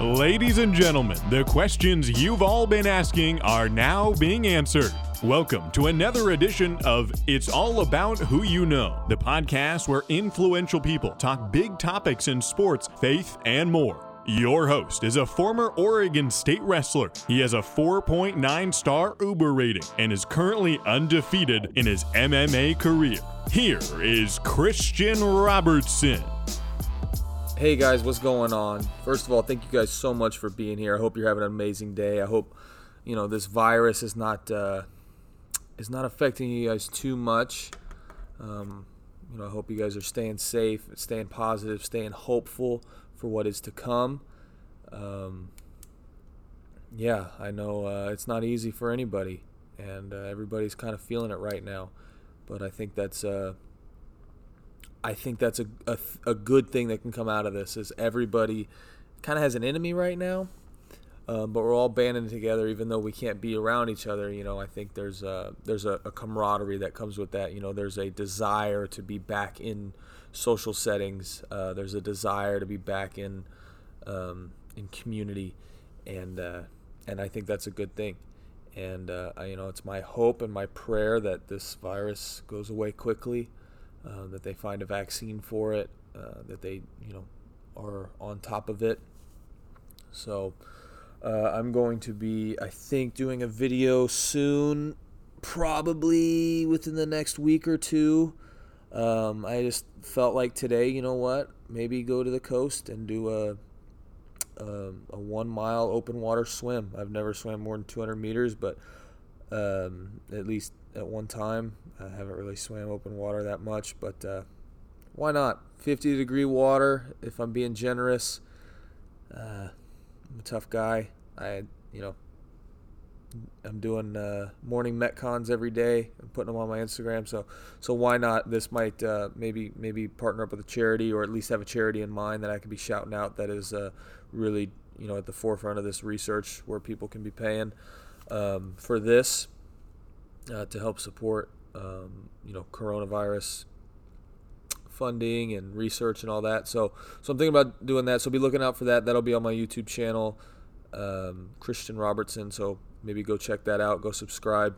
Ladies and gentlemen, the questions you've all been asking are now being answered. Welcome to another edition of It's All About Who You Know, the podcast where influential people talk big topics in sports, faith, and more. Your host is a former Oregon State wrestler. He has a 4.9 star Uber rating and is currently undefeated in his MMA career. Here is Christian Robertson. Hey guys, what's going on? First of all, thank you guys so much for being here. I hope you're having an amazing day. I hope you know this virus is not uh, is not affecting you guys too much. Um, you know, I hope you guys are staying safe, staying positive, staying hopeful for what is to come. Um, yeah, I know uh, it's not easy for anybody, and uh, everybody's kind of feeling it right now. But I think that's uh, I think that's a, a, a good thing that can come out of this is everybody kind of has an enemy right now, um, but we're all banding together even though we can't be around each other. You know, I think there's a, there's a, a camaraderie that comes with that. You know, there's a desire to be back in social settings. Uh, there's a desire to be back in um, in community, and uh, and I think that's a good thing. And uh, you know, it's my hope and my prayer that this virus goes away quickly uh, that they find a vaccine for it, uh, that they you know are on top of it. So uh, I'm going to be, I think, doing a video soon, probably within the next week or two. Um, I just felt like today, you know what? Maybe go to the coast and do a um, a one mile open water swim. I've never swam more than 200 meters, but um, at least at one time. I haven't really swam open water that much, but uh, why not? 50 degree water, if I'm being generous. Uh, I'm a tough guy. I, you know, I'm doing uh, morning metcons every day. I'm putting them on my Instagram. So, so why not? This might uh, maybe maybe partner up with a charity, or at least have a charity in mind that I could be shouting out. That is uh, really you know at the forefront of this research, where people can be paying um, for this uh, to help support um, you know coronavirus funding and research and all that. So so I'm thinking about doing that. So be looking out for that. That'll be on my YouTube channel, um, Christian Robertson. So maybe go check that out. Go subscribe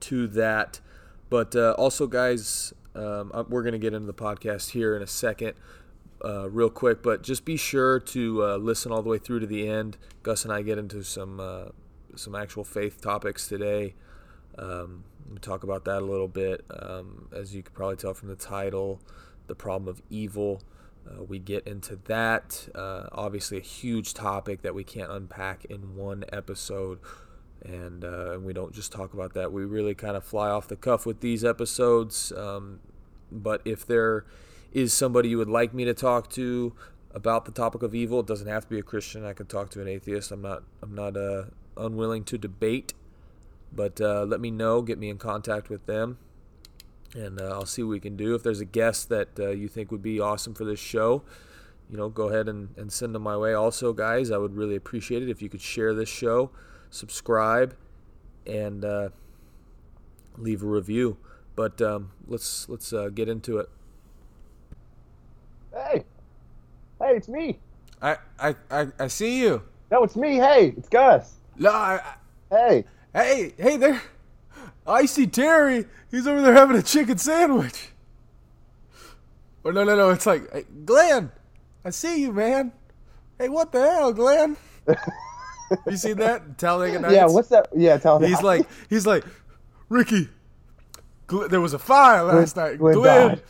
to that. But uh, also, guys, um, we're going to get into the podcast here in a second. Uh, real quick, but just be sure to uh, listen all the way through to the end. Gus and I get into some uh, some actual faith topics today. Um, we talk about that a little bit. Um, as you could probably tell from the title, the problem of evil. Uh, we get into that. Uh, obviously, a huge topic that we can't unpack in one episode. And, uh, and we don't just talk about that. We really kind of fly off the cuff with these episodes. Um, but if there is somebody you would like me to talk to about the topic of evil, it doesn't have to be a Christian. I could talk to an atheist. I'm not I'm not uh, unwilling to debate but uh, let me know, get me in contact with them, and uh, I'll see what we can do. If there's a guest that uh, you think would be awesome for this show, you know, go ahead and, and send them my way. Also, guys, I would really appreciate it if you could share this show, subscribe, and uh, leave a review. But um, let's let's uh, get into it. Hey, hey, it's me. I I I, I see you. No, it's me. Hey, it's Gus. No, I, Hey, Hey, hey there. I see Terry. He's over there having a chicken sandwich. Or no, no, no. It's like, hey, Glenn, I see you, man. Hey, what the hell, Glenn? you seen that? Talladega Nights? yeah, what's that? Yeah, tell me. He's like, he's like, Ricky. Glenn, there was a fire last Glenn- night. Glenn Glenn,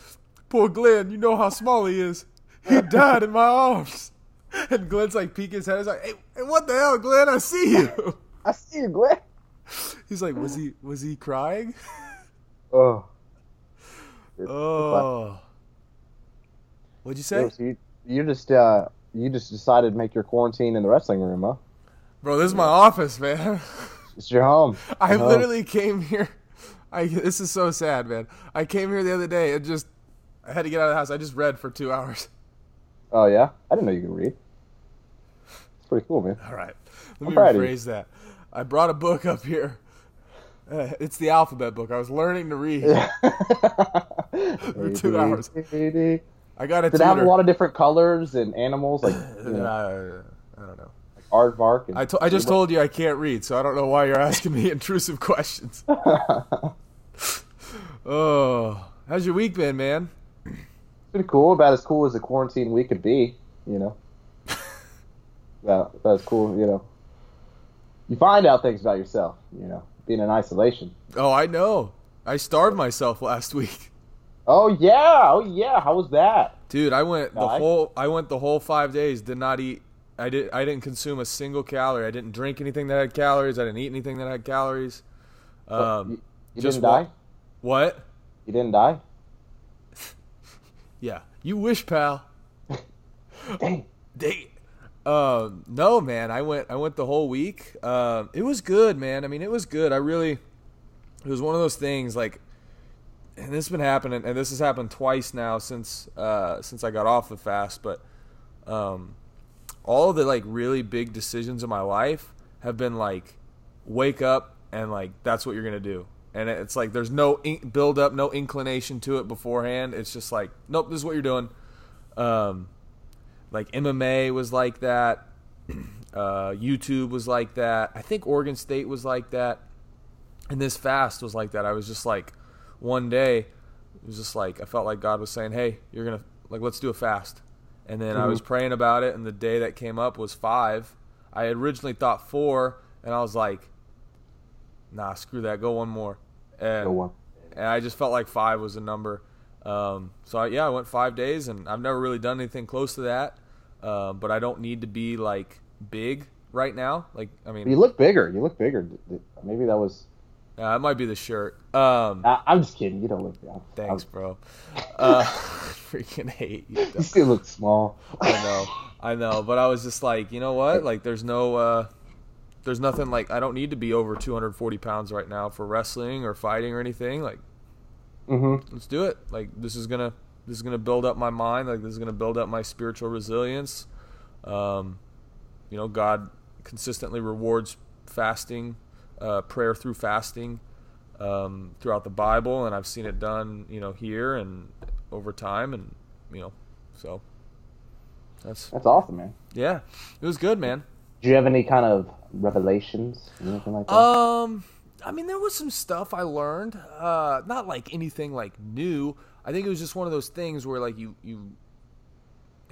poor Glenn. You know how small he is. He died in my arms. And Glenn's like peeking his head. He's like, hey, hey, what the hell, Glenn? I see you. I see you, Glenn. He's like, was he was he crying? Oh, Oh. What'd you say? so you, you just uh, you just decided to make your quarantine in the wrestling room, huh? Bro, this is my office, man. It's your home. I Your home. literally came here. I this is so sad, man. I came here the other day and just I had to get out of the house. I just read for two hours. Oh yeah, I didn't know you could read. It's pretty cool, man. All right, let I'm me proud of you. rephrase that. I brought a book up here. Uh, it's the alphabet book. I was learning to read. For two hours. I got a it have a lot of different colors and animals? Like, you know, Uh, I don't know. Aardvark. And I, to- I just told you I can't read, so I don't know why you're asking me intrusive questions. oh, how's your week been, man? pretty cool. About as cool as a quarantine week could be. You know. about as cool. You know. You find out things about yourself. You know, being in isolation. Oh, I know. I starved myself last week. Oh yeah. Oh yeah. How was that? Dude, I went the whole I went the whole 5 days did not eat I did I didn't consume a single calorie. I didn't drink anything that had calories. I didn't eat anything that had calories. Um you you just didn't die. what? You didn't die. Yeah. You wish, pal. Dang. They, um, no, man. I went. I went the whole week. Um, it was good, man. I mean, it was good. I really. It was one of those things like, and this has been happening, and this has happened twice now since uh, since I got off the fast. But um, all the like really big decisions in my life have been like, wake up and like that's what you're gonna do. And it's like there's no in- build up, no inclination to it beforehand. It's just like, nope, this is what you're doing. Um, like MMA was like that. Uh, YouTube was like that. I think Oregon State was like that. And this fast was like that. I was just like, one day, it was just like I felt like God was saying, "Hey, you're gonna like let's do a fast." And then I was praying about it, and the day that came up was five. I had originally thought four, and I was like, "Nah, screw that. Go one more." And Go one. and I just felt like five was a number. Um, so I, yeah, I went five days, and I've never really done anything close to that. Uh, but I don't need to be like big right now. Like I mean, You look bigger. You look bigger. Maybe that was. uh, that might be the shirt. Um, I, I'm just kidding. You don't look. I'm, thanks, I'm, bro. Uh, freaking hate you. you still look small. I know, I know, but I was just like, you know what? Like, there's no, uh, there's nothing like I don't need to be over 240 pounds right now for wrestling or fighting or anything. Like, Mm-hmm. let's do it. Like this is gonna this is gonna build up my mind. Like this is gonna build up my spiritual resilience. Um, you know, God consistently rewards fasting, uh, prayer through fasting, um, throughout the Bible, and I've seen it done. You know, here and over time, and you know, so that's That's awesome, man. yeah, it was good, man. Do you have any kind of revelations, anything like that? Um, I mean, there was some stuff I learned. Uh, not like anything like new. I think it was just one of those things where like you you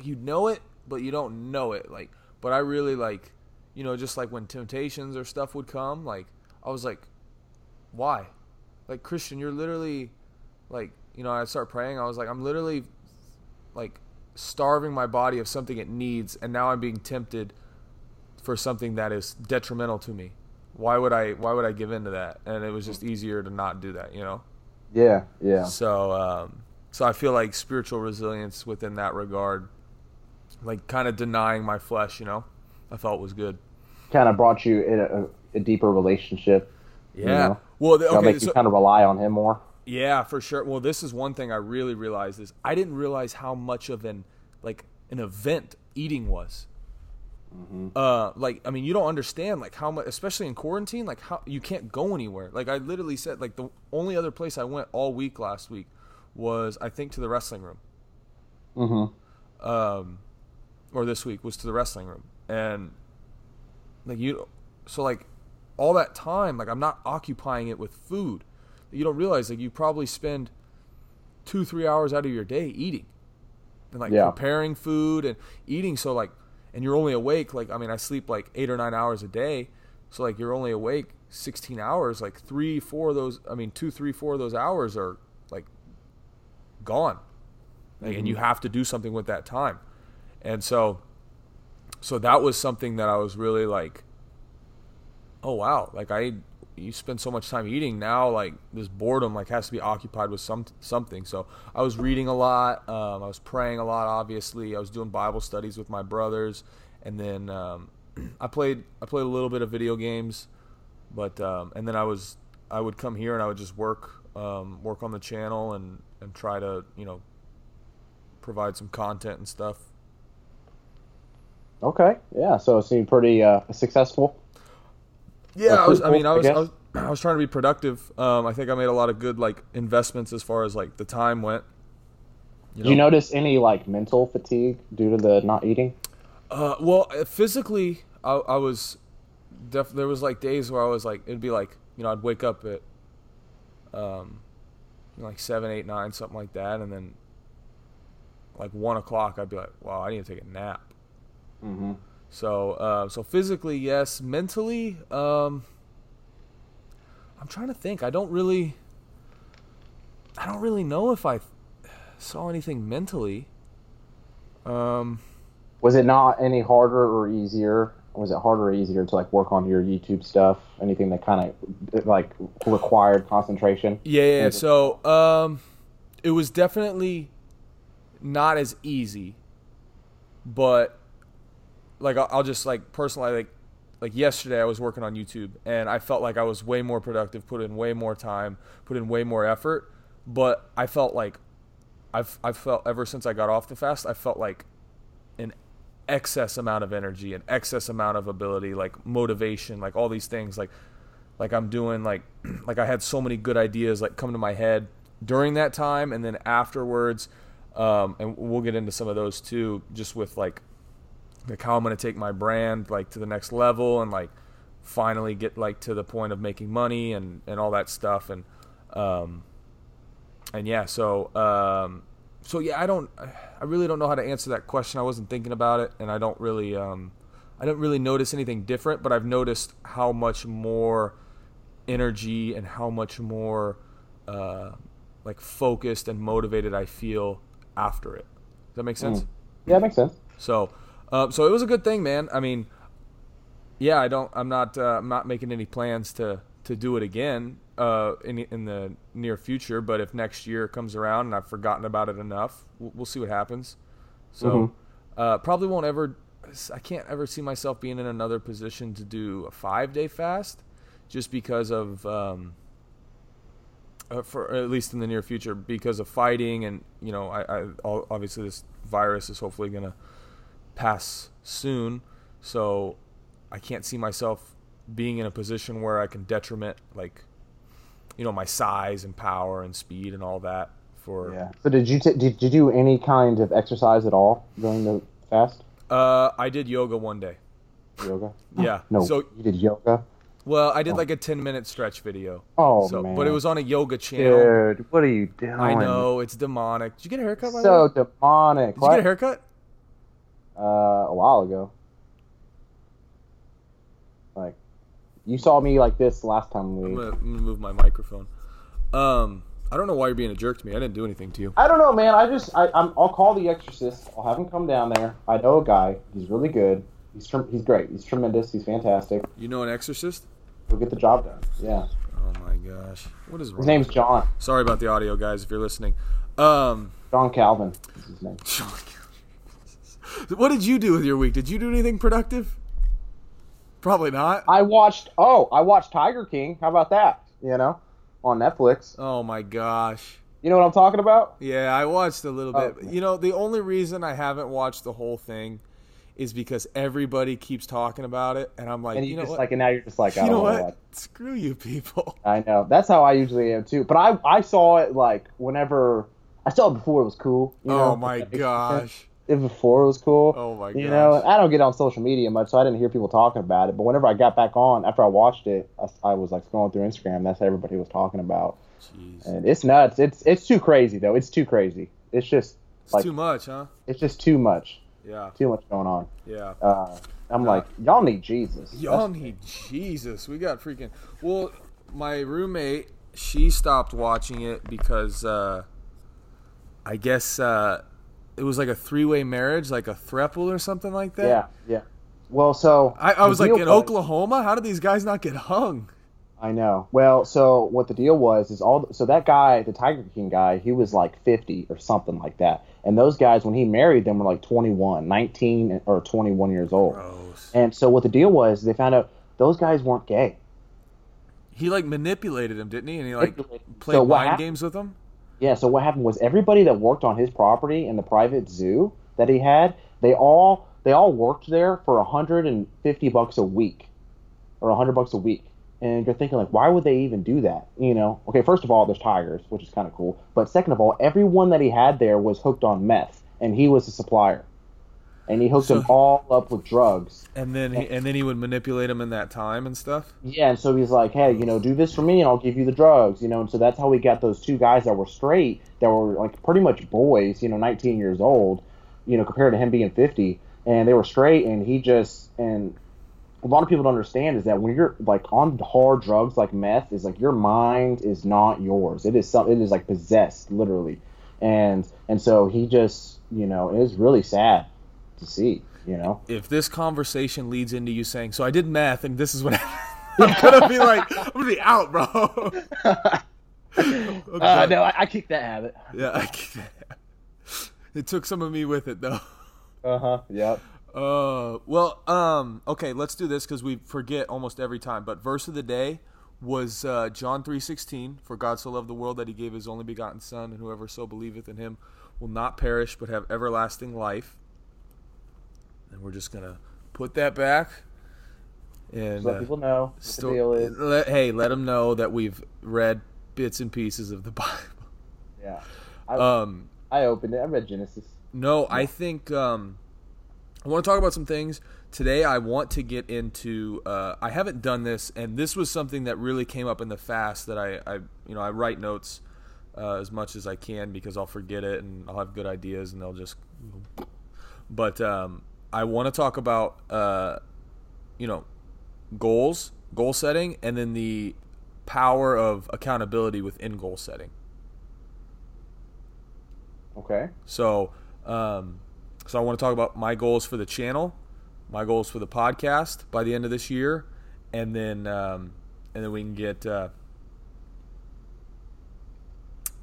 you know it, but you don't know it. Like, but I really like, you know, just like when temptations or stuff would come, like I was like, why? Like Christian, you're literally like, you know, I start praying. I was like, I'm literally like starving my body of something it needs, and now I'm being tempted for something that is detrimental to me. Why would I why would I give in to that? And it was just easier to not do that, you know? yeah, yeah. So um so I feel like spiritual resilience within that regard like kind of denying my flesh, you know. I felt was good. Kind of brought you in a, a deeper relationship. Yeah. know? Well, the, That'll okay, make so, you kind of rely on him more. Yeah, for sure. Well, this is one thing I really realized is I didn't realize how much of an like an event eating was. Uh, like I mean, you don't understand like how much, especially in quarantine, like how you can't go anywhere. Like I literally said, like the only other place I went all week last week was I think to the wrestling room. Mm-hmm. um, or this week was to the wrestling room, and like you, so like all that time, like I'm not occupying it with food. You don't realize like you probably spend two three hours out of your day eating, and like Yeah. preparing food and eating. So like, and you're only awake like I mean I sleep like eight or nine hours a day, so like you're only awake 16 hours. Like three four of those, I mean two three four of those hours are like gone. Like, and mm-hmm. you have to do something with that time. And so so that was something that i was really like oh wow. Like i you spend so much time eating now like this boredom like has to be occupied with some something. So i was reading a lot um, i was praying a lot obviously. I was doing bible studies with my brothers. And then um, i played i played a little bit of video games. But um, and then i was i would come here and i would just work um, work on the channel and and try to you know provide some content and stuff. Okay, yeah. So it seemed pretty uh, successful. Yeah, I was. I mean, I was, I was. I was trying to be productive. Um, I think I made a lot of good like investments as far as like the time went. Did you notice any like mental fatigue due to the not eating? Uh, well, uh, physically, I, I was def- there was like days where I was like, it'd be like, you know, I'd wake up at um, like seven, eight, nine, something like that, and then like one o'clock, I'd be like, wow, I need to take a nap. Mm-hmm. So, uh, so physically, yes. Mentally, um, I'm trying to think. I don't really, I don't really know if I saw anything mentally. Um, Was it not any harder or easier? Was it harder or easier to like work on your YouTube stuff? Anything that kind of like required concentration? yeah, yeah. Yeah. So, um, it was definitely not as easy, but like I'll, just like personally like like yesterday I was working on YouTube and I felt like I was way more productive, put in way more time, put in way more effort, but I felt like I've I've felt ever since I got off the fast, I felt like an excess amount of energy, an excess amount of ability, like motivation, like all these things like like I'm doing like like I had so many good ideas like come to my head during that time and then afterwards um, and we'll get into some of those too just with like like how I'm gonna take my brand like to the next level and like finally get like to the point of making money and and all that stuff and um and yeah so um so yeah I don't I really don't know how to answer that question I wasn't thinking about it and I don't really um I don't really notice anything different but I've noticed how much more energy and how much more uh like focused and motivated I feel after it does that make sense Mm. Yeah, that makes sense. so, um, so it was a good thing, man. I mean, yeah, I don't, I'm not, uh, I'm not making any plans to to do it again uh, in in the near future. But if next year comes around and I've forgotten about it enough, we'll, we'll see what happens. So, Mhm. uh, probably won't ever. I can't ever see myself being in another position to do a five day fast, just because of. Um, uh, for at least in the near future, because of fighting, and you know, I, I obviously this virus is hopefully gonna pass soon, so I can't see myself being in a position where I can detriment like, you know, my size and power and speed and all that for. Yeah. So did you t- did you do any kind of exercise at all during the fast? Uh, I did yoga one day. Yoga? Yeah. No. So you did yoga? well, I did like a ten minute stretch video. Oh so, man. but it was on a yoga channel. Dude, what are you doing? I know it's demonic. Did you get a haircut? By So demonic. Did you get a haircut? Uh, a while ago. Like, you saw me like this last time I'm we. gonna, I'm gonna move my microphone. Um, I don't know why you're being a jerk to me. I didn't do anything to you. I don't know, man. I just I, I'm, I'll call the Exorcist. I'll have him come down there. I know a guy. He's really good. He's he's great. He's tremendous. He's fantastic. You know an exorcist? We'll get the job done. Yeah. Oh my gosh, what is wrong? His name's John. Sorry about the audio, guys. If you're listening, um, John Calvin is his name. what did you do with your week? Did you do anything productive? Probably not. I watched. Oh, I watched Tiger King. How about that? You know, on Netflix. Oh my gosh. You know what I'm talking about? Yeah, I watched a little bit. Oh. You know, the only reason I haven't watched the whole thing is because everybody keeps talking about it, and I'm like, And you you, know just what? like, and now you're just like, I you don't know know what? Screw you, people. I know. That's how I usually am too. But I I saw it like whenever I saw it before it was cool. You oh know? oh my gosh. It before it was cool. Oh my god. You know, I don't get on social media much, so I didn't hear people talking about it. But whenever I got back on, after I watched it, I, I was like scrolling through Instagram. That's what everybody was talking about, Jeez. and it's nuts. It's it's too crazy though. It's too crazy. It's just It's like too much, huh? it's just too much. Yeah. Too much going on. Yeah. Uh, I'm Yeah. like, y'all need Jesus. Y'all That's- need Jesus. We got freaking. Well, my roommate, she stopped watching it because uh, I guess uh, it was like a three-way marriage, like a throuple or something like that. Yeah, yeah. Well, so I, I was like, in was- Oklahoma, how did these guys not get hung? I know. Well, so what the deal was is all. So that guy, the Tiger King guy, he was like 50 or something like that. And those guys, when he married them, were like 21, 19 or 21 years old. Gross. And so what the deal was, they found out those guys weren't gay. He like manipulated him, didn't he? And he like played So mind hap- games with him. Yeah. So what happened was everybody that worked on his property in the private zoo that he had, they all they all worked there for 150 bucks a week, or 100 bucks a week. And you're thinking like, why would they even do that? You know? Okay, first of all, there's tigers, which is kind of cool. But second of all, everyone that he had there was hooked on meth, and he was a supplier. And he hooked So- them all up with drugs. And then he, and then he would manipulate them in that time and stuff. Yeah, and so he's like, "Hey, you know, do this for me, and I'll give you the drugs." You know, and so that's how we got those two guys that were straight, that were like pretty much boys. You know, 19 years old. You know, compared to him being 50, and they were straight, and he just and a lot of people don't understand is that when you're like on hard drugs like meth, is like your mind is not yours. It is some. It is like possessed, literally, and and so he just, you know, it was really sad to see. You know. If this conversation leads into you saying, "So I did math, and this is what," I'm gonna be like, "I'm gonna be out, bro." Uh, no, I, I kicked that habit. Yeah, I get that. It took some of me with it though. Uh huh. Yep. Uh, well, um, okay, let's do this because we forget almost every time. But verse of the day was uh, John three sixteen. For God so loved the world that He gave His only begotten Son, and whoever so believeth in Him will not perish but have everlasting life. And we're just gonna put that back. And let uh, people know what still- the deal is. let, hey, let them know that we've read bits and pieces of the Bible. Yeah. I, Um, I opened it. I read Genesis. No, I think um, I want to talk about some things today. I want to get into. Uh, I haven't done this, and this was something that really came up in the fast. That I, I you know, I write notes uh, as much as I can because I'll forget it, and I'll have good ideas, and they'll just. But um, I want to talk about, uh, you know, goals, goal setting, and then the power of accountability within goal setting. Okay. So, um, so I want to talk about my goals for the channel, my goals for the podcast by the end of this year, and then um, and then we can get uh,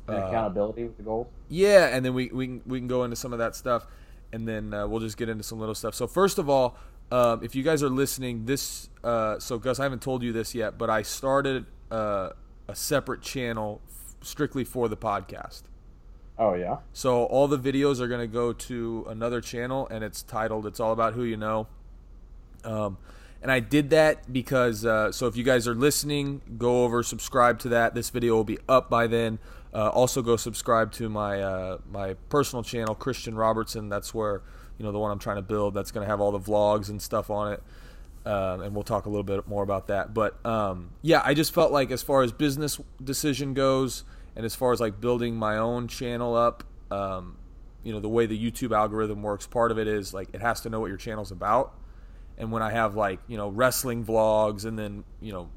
And Uh, accountability with the goals. yeah, and then we we can, we can go into some of that stuff, and then uh, we'll just get into some little stuff. So first of all, um, if you guys are listening, this uh, so Gus, I haven't told you this yet, but I started uh, a separate channel f- strictly for the podcast. Oh yeah. So all the videos are going to go to another channel, and it's titled "It's All About Who You Know." Um, and I did that because uh, so if you guys are listening, go over subscribe to that. This video will be up by then. Uh, also, go subscribe to my uh, my personal channel, Christian Robertson. That's where you know the one I'm trying to build. That's going to have all the vlogs and stuff on it. Um, and we'll talk a little bit more about that. But um, yeah, I just felt like as far as business decision goes, and as far as like building my own channel up, um, you know, the way the YouTube algorithm works, part of it is like it has to know what your channel's about. And when I have like you know wrestling vlogs and then you know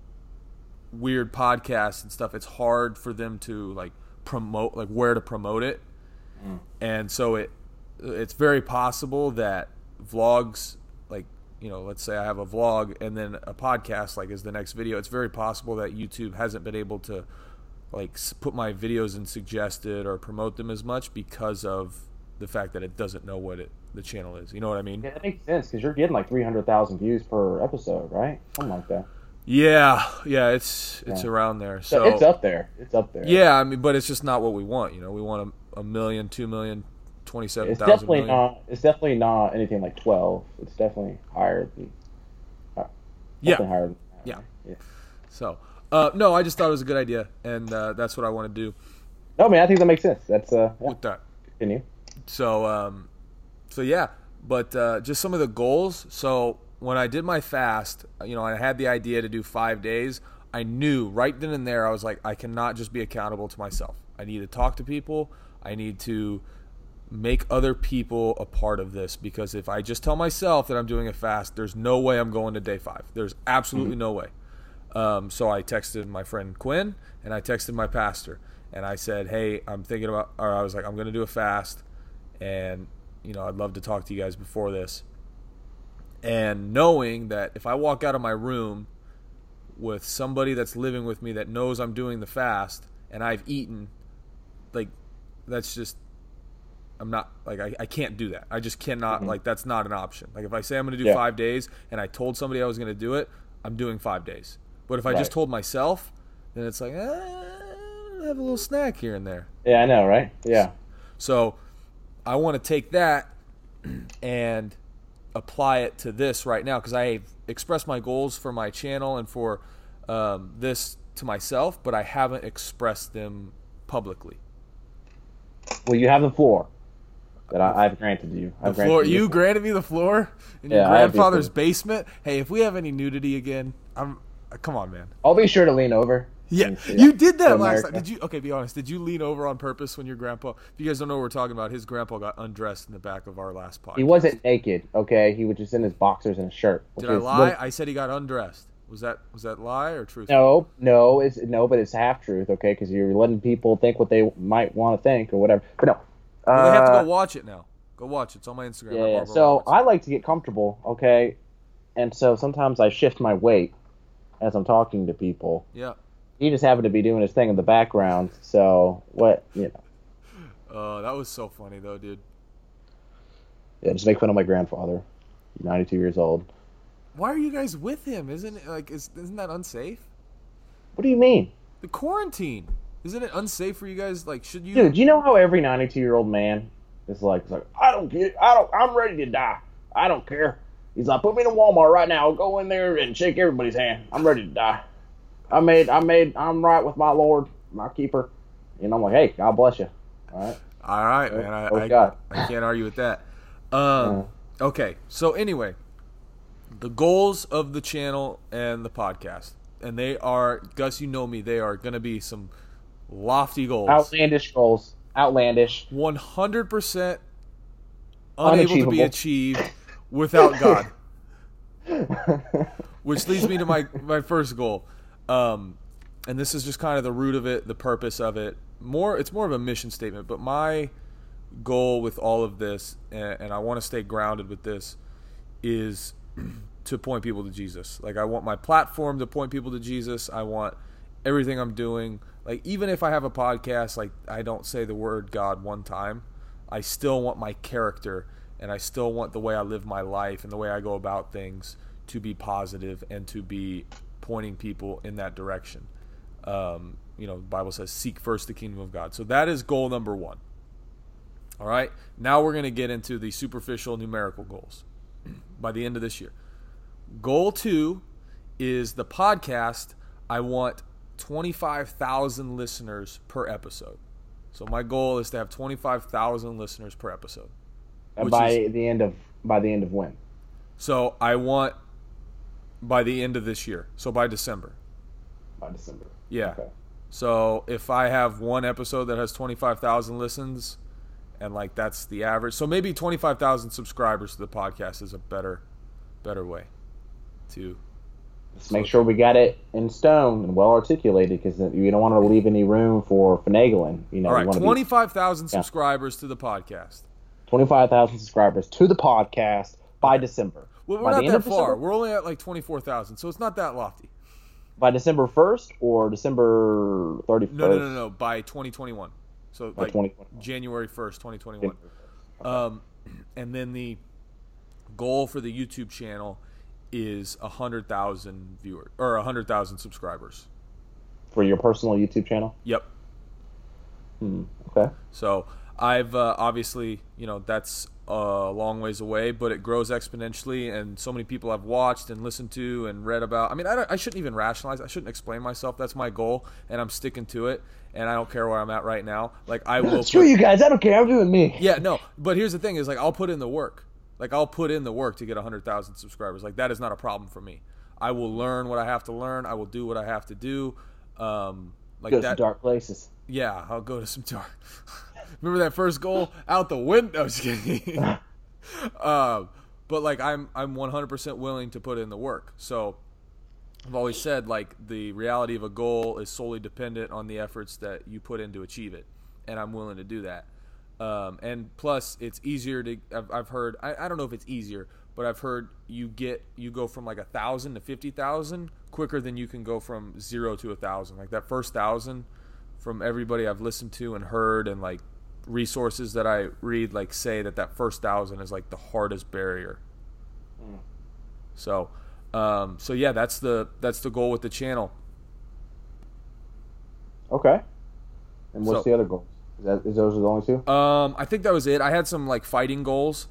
weird podcasts and stuff, it's hard for them to like promote like where to promote it. Mm. And so it it's very possible that vlogs like you know let's say I have a vlog and then a podcast like is the next video. It's very possible that YouTube hasn't been able to like put my videos in suggested or promote them as much because of the fact that it doesn't know what it the channel is. You know what I mean? Yeah, that makes sense because you're getting like 300,000 views per episode, right? Something like that. Yeah, yeah, it's it's Yeah. around there. So it's up there. It's up there. Yeah, I mean, but it's just not what we want. You know, we want a, a million, two million, twenty-seven It's definitely million. not. It's definitely not anything like 12. It's definitely higher than. uh, Yeah. higher than Yeah. yeah. So, uh, no, I just thought it was a good idea, and uh, that's what I want to do No, man, I think that makes sense. That's uh, yeah, with that. continue. So, um, so yeah, but uh, just some of the goals. So when I did my fast, you know, I had the idea to do five days. I knew right then and there, I was like, I cannot just be accountable to myself. I need to talk to people. I need to make other people a part of this because if I just tell myself that I'm doing a fast, there's no way I'm going to day five. There's absolutely no way. Um, so I texted my friend Quinn and I texted my pastor and I said, "Hey, I'm thinking about," or I was like, "I'm going to do a fast, and you know, I'd love to talk to you guys before this." And knowing that if I walk out of my room with somebody that's living with me that knows I'm doing the fast and I've eaten, like, that's just I'm not like I, I can't do that. I just cannot like that's not an option. Like if I say I'm going to do Yeah. five days and I told somebody I was going to do it, I'm doing five days. But if I just told myself, then it's like eh, have a little snack here and there. Yeah, I know, right? Yeah. So I want to take that and apply it to this right now because I expressed my goals for my channel and for um, this to myself, but I haven't expressed them publicly. Well, you have the floor. that I, I've granted you. The I've floor. granted You granted me the floor in your Yeah, have the grandfather's basement. Hey, if we have any nudity again, I'm. Come on, man. I'll be sure to lean over. Yeah, see you did that last time. Did you? Okay, be honest. Did you lean over on purpose when your grandpa? If you guys don't know what we're talking about, his grandpa got undressed in the back of our last podcast. He wasn't naked, okay? He was just in his boxers and a shirt. Did I lie? I said he got undressed. Was that was that lie or truth? No, no, it's no, but it's half truth, okay? Because you're letting people think what they might want to think or whatever. But no, Well, they have to Uh, go watch it now. Go watch it. It's on my Instagram. Yeah, yeah. So Roberts. I like to get comfortable, okay? And so sometimes I shift my weight as I'm talking to people. yeah. He just happened to be doing his thing in the background. So what, you know? Uh, that was so funny though, dude. Yeah, just make fun of my grandfather. He's 92 years old. Why are you guys with him? Isn't it like is, isn't that unsafe? What do you mean, The quarantine. Isn't it unsafe for you guys? Like, should you? dude? Do you know how every 92 year old man is like? Like, I don't get, I don't, I'm ready to die. I don't care. He's like, put me in a Walmart right now. I'll go in there and shake everybody's hand. I'm ready to die. I made, I made, I'm right with my Lord, my keeper. And I'm like, hey, God bless you. All right. All right, man. I, I, I can't argue with that. Um, okay, so anyway, the goals of the channel and the podcast, and they are Gus. You know me. They are going to be some lofty goals. Outlandish goals. Outlandish. One hundred percent unable to be achieved without God. Which leads me to my my first goal, um, and this is just kind of the root of it, the purpose of it. More, it's more of a mission statement. But my goal with all of this, and, and I want to stay grounded with this, is to point people to Jesus. Like I want my platform to point people to Jesus. I want everything I'm doing. Like even if I have a podcast, like I don't say the word God one time, I still want my character and I still want the way I live my life and the way I go about things to be positive and to be pointing people in that direction. Um, you know, the Bible says, "Seek first the kingdom of God." So that is goal number one. All right. Now we're going to get into the superficial numerical goals by the end of this year. Goal two is the podcast. I want 25,000 listeners per episode. So my goal is to have 25,000 listeners per episode. And by is- the end of by the end of when? So I want by the end of this year. So by December. By December. Yeah. Okay. So if I have one episode that has 25,000 listens and like that's the average. So maybe 25,000 subscribers to the podcast is a better better way to Just make sure we got it in stone and well articulated because you don't want to leave any room for finagling. You know, All right, be 25,000 Yeah. subscribers to the podcast. 25,000 subscribers to the podcast by December. Well, we're not that far. December? We're only at like 24,000, so it's not that lofty. By December 1st or December 31st? No, no, no, no, by 2021. So By like 2021. January 1st, 2021. Um, and then the goal for the YouTube channel is 100,000 viewers or 100,000 subscribers. For your personal YouTube channel? Yep. Hmm. Okay. So I've uh, obviously, you know, that's a long ways away, but it grows exponentially, and so many people I've watched and listened to and read about. I mean, I, I shouldn't even rationalize. I shouldn't explain myself. That's my goal, and I'm sticking to it. And I don't care where I'm at right now. Like I will. Screw put- you guys. I don't care. I'm doing me. Yeah, no. But here's the thing: is like I'll put in the work. Like I'll put in the work to get 100,000 subscribers. Like that is not a problem for me. I will learn what I have to learn. I will do what I have to do. Um, like Go to that. some dark places. Yeah, I'll go to some dark. Remember that first goal out the window? Kidding. um, but like I'm I'm 100% willing to put in the work. So I've always said like the reality of a goal is solely dependent on the efforts that you put in to achieve it, and I'm willing to do that. Um, and plus, it's easier to. I've, I've heard. I, I don't know if it's easier, but I've heard you get you go from like a thousand to fifty thousand quicker than you can go from zero to a thousand. Like that first thousand, from everybody I've listened to and heard, and like resources that I read, like say that that first thousand is like the hardest barrier. So, um, so yeah, that's the that's the goal with the channel. Okay. And what's So- the other goals? Is, that, is those the only two? Um, I think that was it. I had some like fighting goals,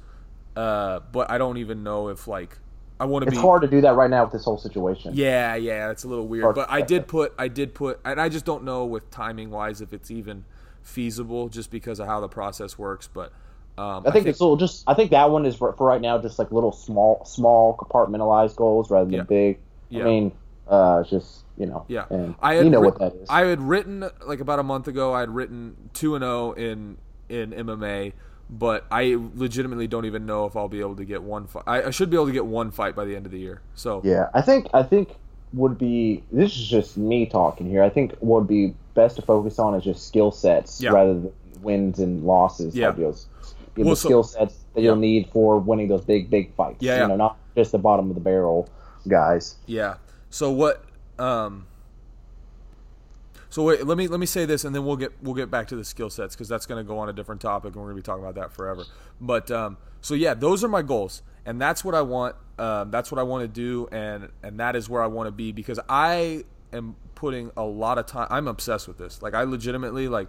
uh, but I don't even know if like I want to It's be. hard to do that right now with this whole situation. Yeah, yeah, it's a little weird. But I did put, I did put, and I just don't know with timing wise if it's even feasible, just because of how the process works. But Um, I think it's a little just. I think that one is for, for right now just like little small, small compartmentalized goals rather than Yeah. big. Yeah. I mean, uh, just you know. Yeah, and I you know writ- what that is. I had written like about a month ago. I had written two and zero in in MMA, but I legitimately don't even know if I'll be able to get one fight. I, I should be able to get one fight by the end of the year. So Yeah, I think I think would be this is just me talking here. I think what would be best to focus on is just skill sets Yeah. rather than wins and losses. Yeah. deals. Well, the so- skill sets that Yeah. you'll need for winning those big big fights. Yeah, you know, not just the bottom of the barrel guys. Yeah. So what? Um. So wait, let me let me say this, and then we'll get we'll get back to the skill sets because that's going to go on a different topic, and we're going to be talking about that forever. But um, so yeah, those are my goals, and that's what I want. Um, that's what I want to do, and and that is where I want to be because I am putting a lot of time. I'm obsessed with this. Like I legitimately like.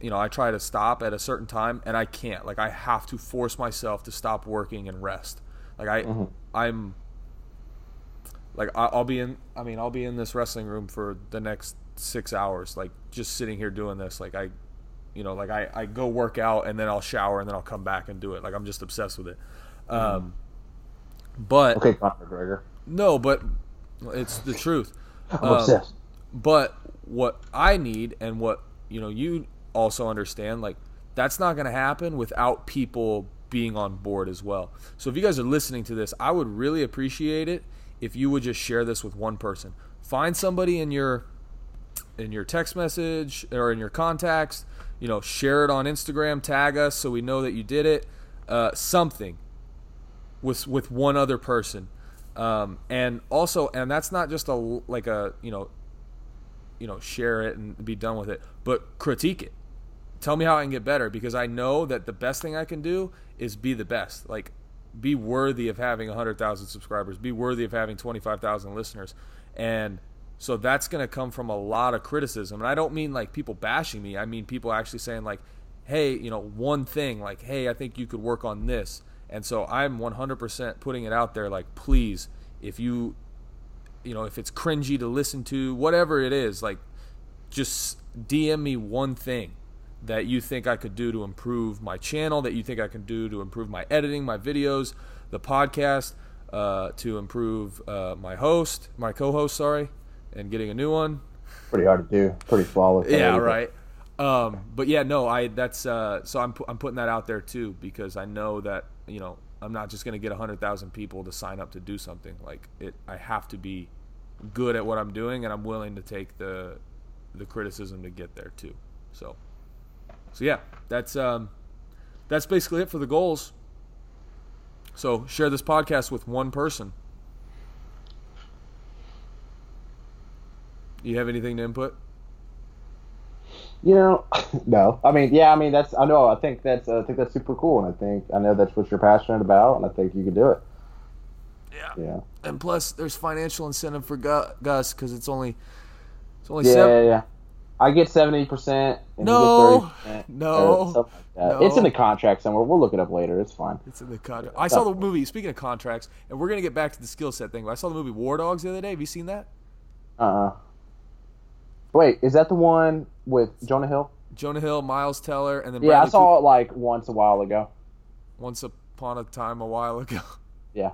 You know, I try to stop at a certain time, and I can't. Like, I have to force myself to stop working and rest. Like, I, I'm like I'll be in i mean i'll be in this wrestling room for the next six hours like just sitting here doing this like i you know like i, I go work out and then i'll shower and then i'll come back and do it like i'm just obsessed with it um but Okay, Conor McGregor. no but it's the truth I'm Um, obsessed. But what I need and what you know you also understand like that's not going to happen without people being on board as well. So if you guys are listening to this, I would really appreciate it if you would just share this with one person. Find somebody in your in your text message or in your contacts, you know, share it on Instagram, tag us so we know that you did it. Uh, something with with one other person, um, and also, and that's not just a like a you know, you know, share it and be done with it, but critique it. Tell me how I can get better because I know that the best thing I can do is be the best. Like, be worthy of having 100,000 subscribers, be worthy of having 25,000 listeners. And so that's going to come from a lot of criticism. And I don't mean like people bashing me, I mean people actually saying, like, hey, you know, one thing, like, hey, I think you could work on this. And so I'm 100% putting it out there, like, please, if you, you know, if it's cringy to listen to, whatever it is, like, just DM me one thing that you think I could do to improve my channel, that you think I can do to improve my editing, my videos, the podcast, uh, to improve uh, my host, my co-host, sorry, and getting a new one. Pretty hard to do. Pretty flawless. Yeah, right. Um, but yeah, no, I that's uh, so I'm I'm putting that out there too because I know that you know I'm not just gonna get hundred thousand people to sign up to do something like it. I have to be good at what I'm doing, and I'm willing to take the the criticism to get there too. So, so yeah, that's um, that's basically it for the goals. So share this podcast with one person. You have anything to input? You know, no. I mean, yeah. I mean, that's. I know. I think that's. I think that's super cool, and I think I know that's what you're passionate about, and I think you can do it. Yeah. Yeah. And plus, there's financial incentive for Gus because it's only it's only Yeah, seven. yeah, yeah. I get seventy percent. No, no, no. It's in the contract somewhere. We'll look it up later. It's fine. It's in the contract. I saw the movie. Speaking of contracts, and we're gonna get back to the skill set thing. But I saw the movie War Dogs the other day. Have you seen that? Uh. uh Wait, is that the one with Jonah Hill? Jonah Hill, Miles Teller, and then Yeah, I saw it like once a while ago. Once Upon a Time a while ago. Yeah.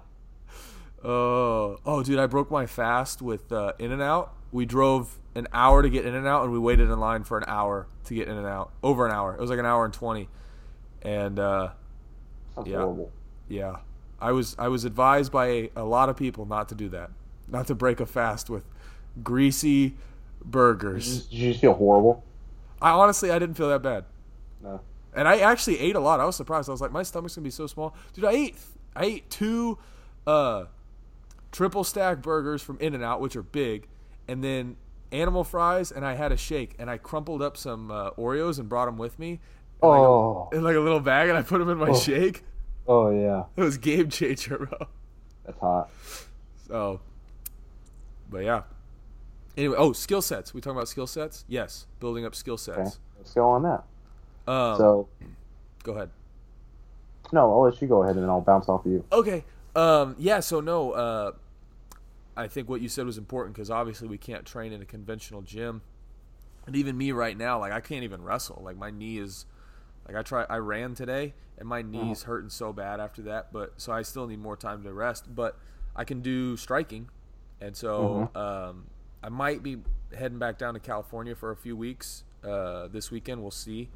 Oh, oh, dude! I broke my fast with uh, In and Out. We drove an hour to get In and Out, and we waited in line for an hour to get In and Out. Over an hour. It was like an hour and twenty. And uh, Sounds Yeah. horrible. Yeah, I was I was advised by a, a lot of people not to do that, not to break a fast with greasy burgers. Did you just feel horrible? I honestly I didn't feel that bad, No. and I actually ate a lot. I was surprised. I was like, my stomach's gonna be so small, dude. I ate I ate two uh, triple stack burgers from In and Out, which are big, and then animal fries, and I had a shake, and I crumpled up some uh, Oreos and brought them with me. In like, Oh. a, in like a little bag, and I put them in my shake. Oh yeah. It was game changer, bro. That's hot. So, but yeah. Anyway, oh, skill sets. We talking about skill sets? Yes, building up skill Okay. sets. Let's go on that. Um, so go ahead. no, I'll let you go ahead and then I'll bounce off of you. Okay. Um, yeah. So no. Uh, I think what you said was important because obviously we can't train in a conventional gym, and even me right now, like I can't even wrestle. Like my knee is Like I try, I ran today, and my knees hurting so bad after that. But so I still need more time to rest. But I can do striking, and so um, I might be heading back down to California for a few weeks uh, this weekend. We'll see.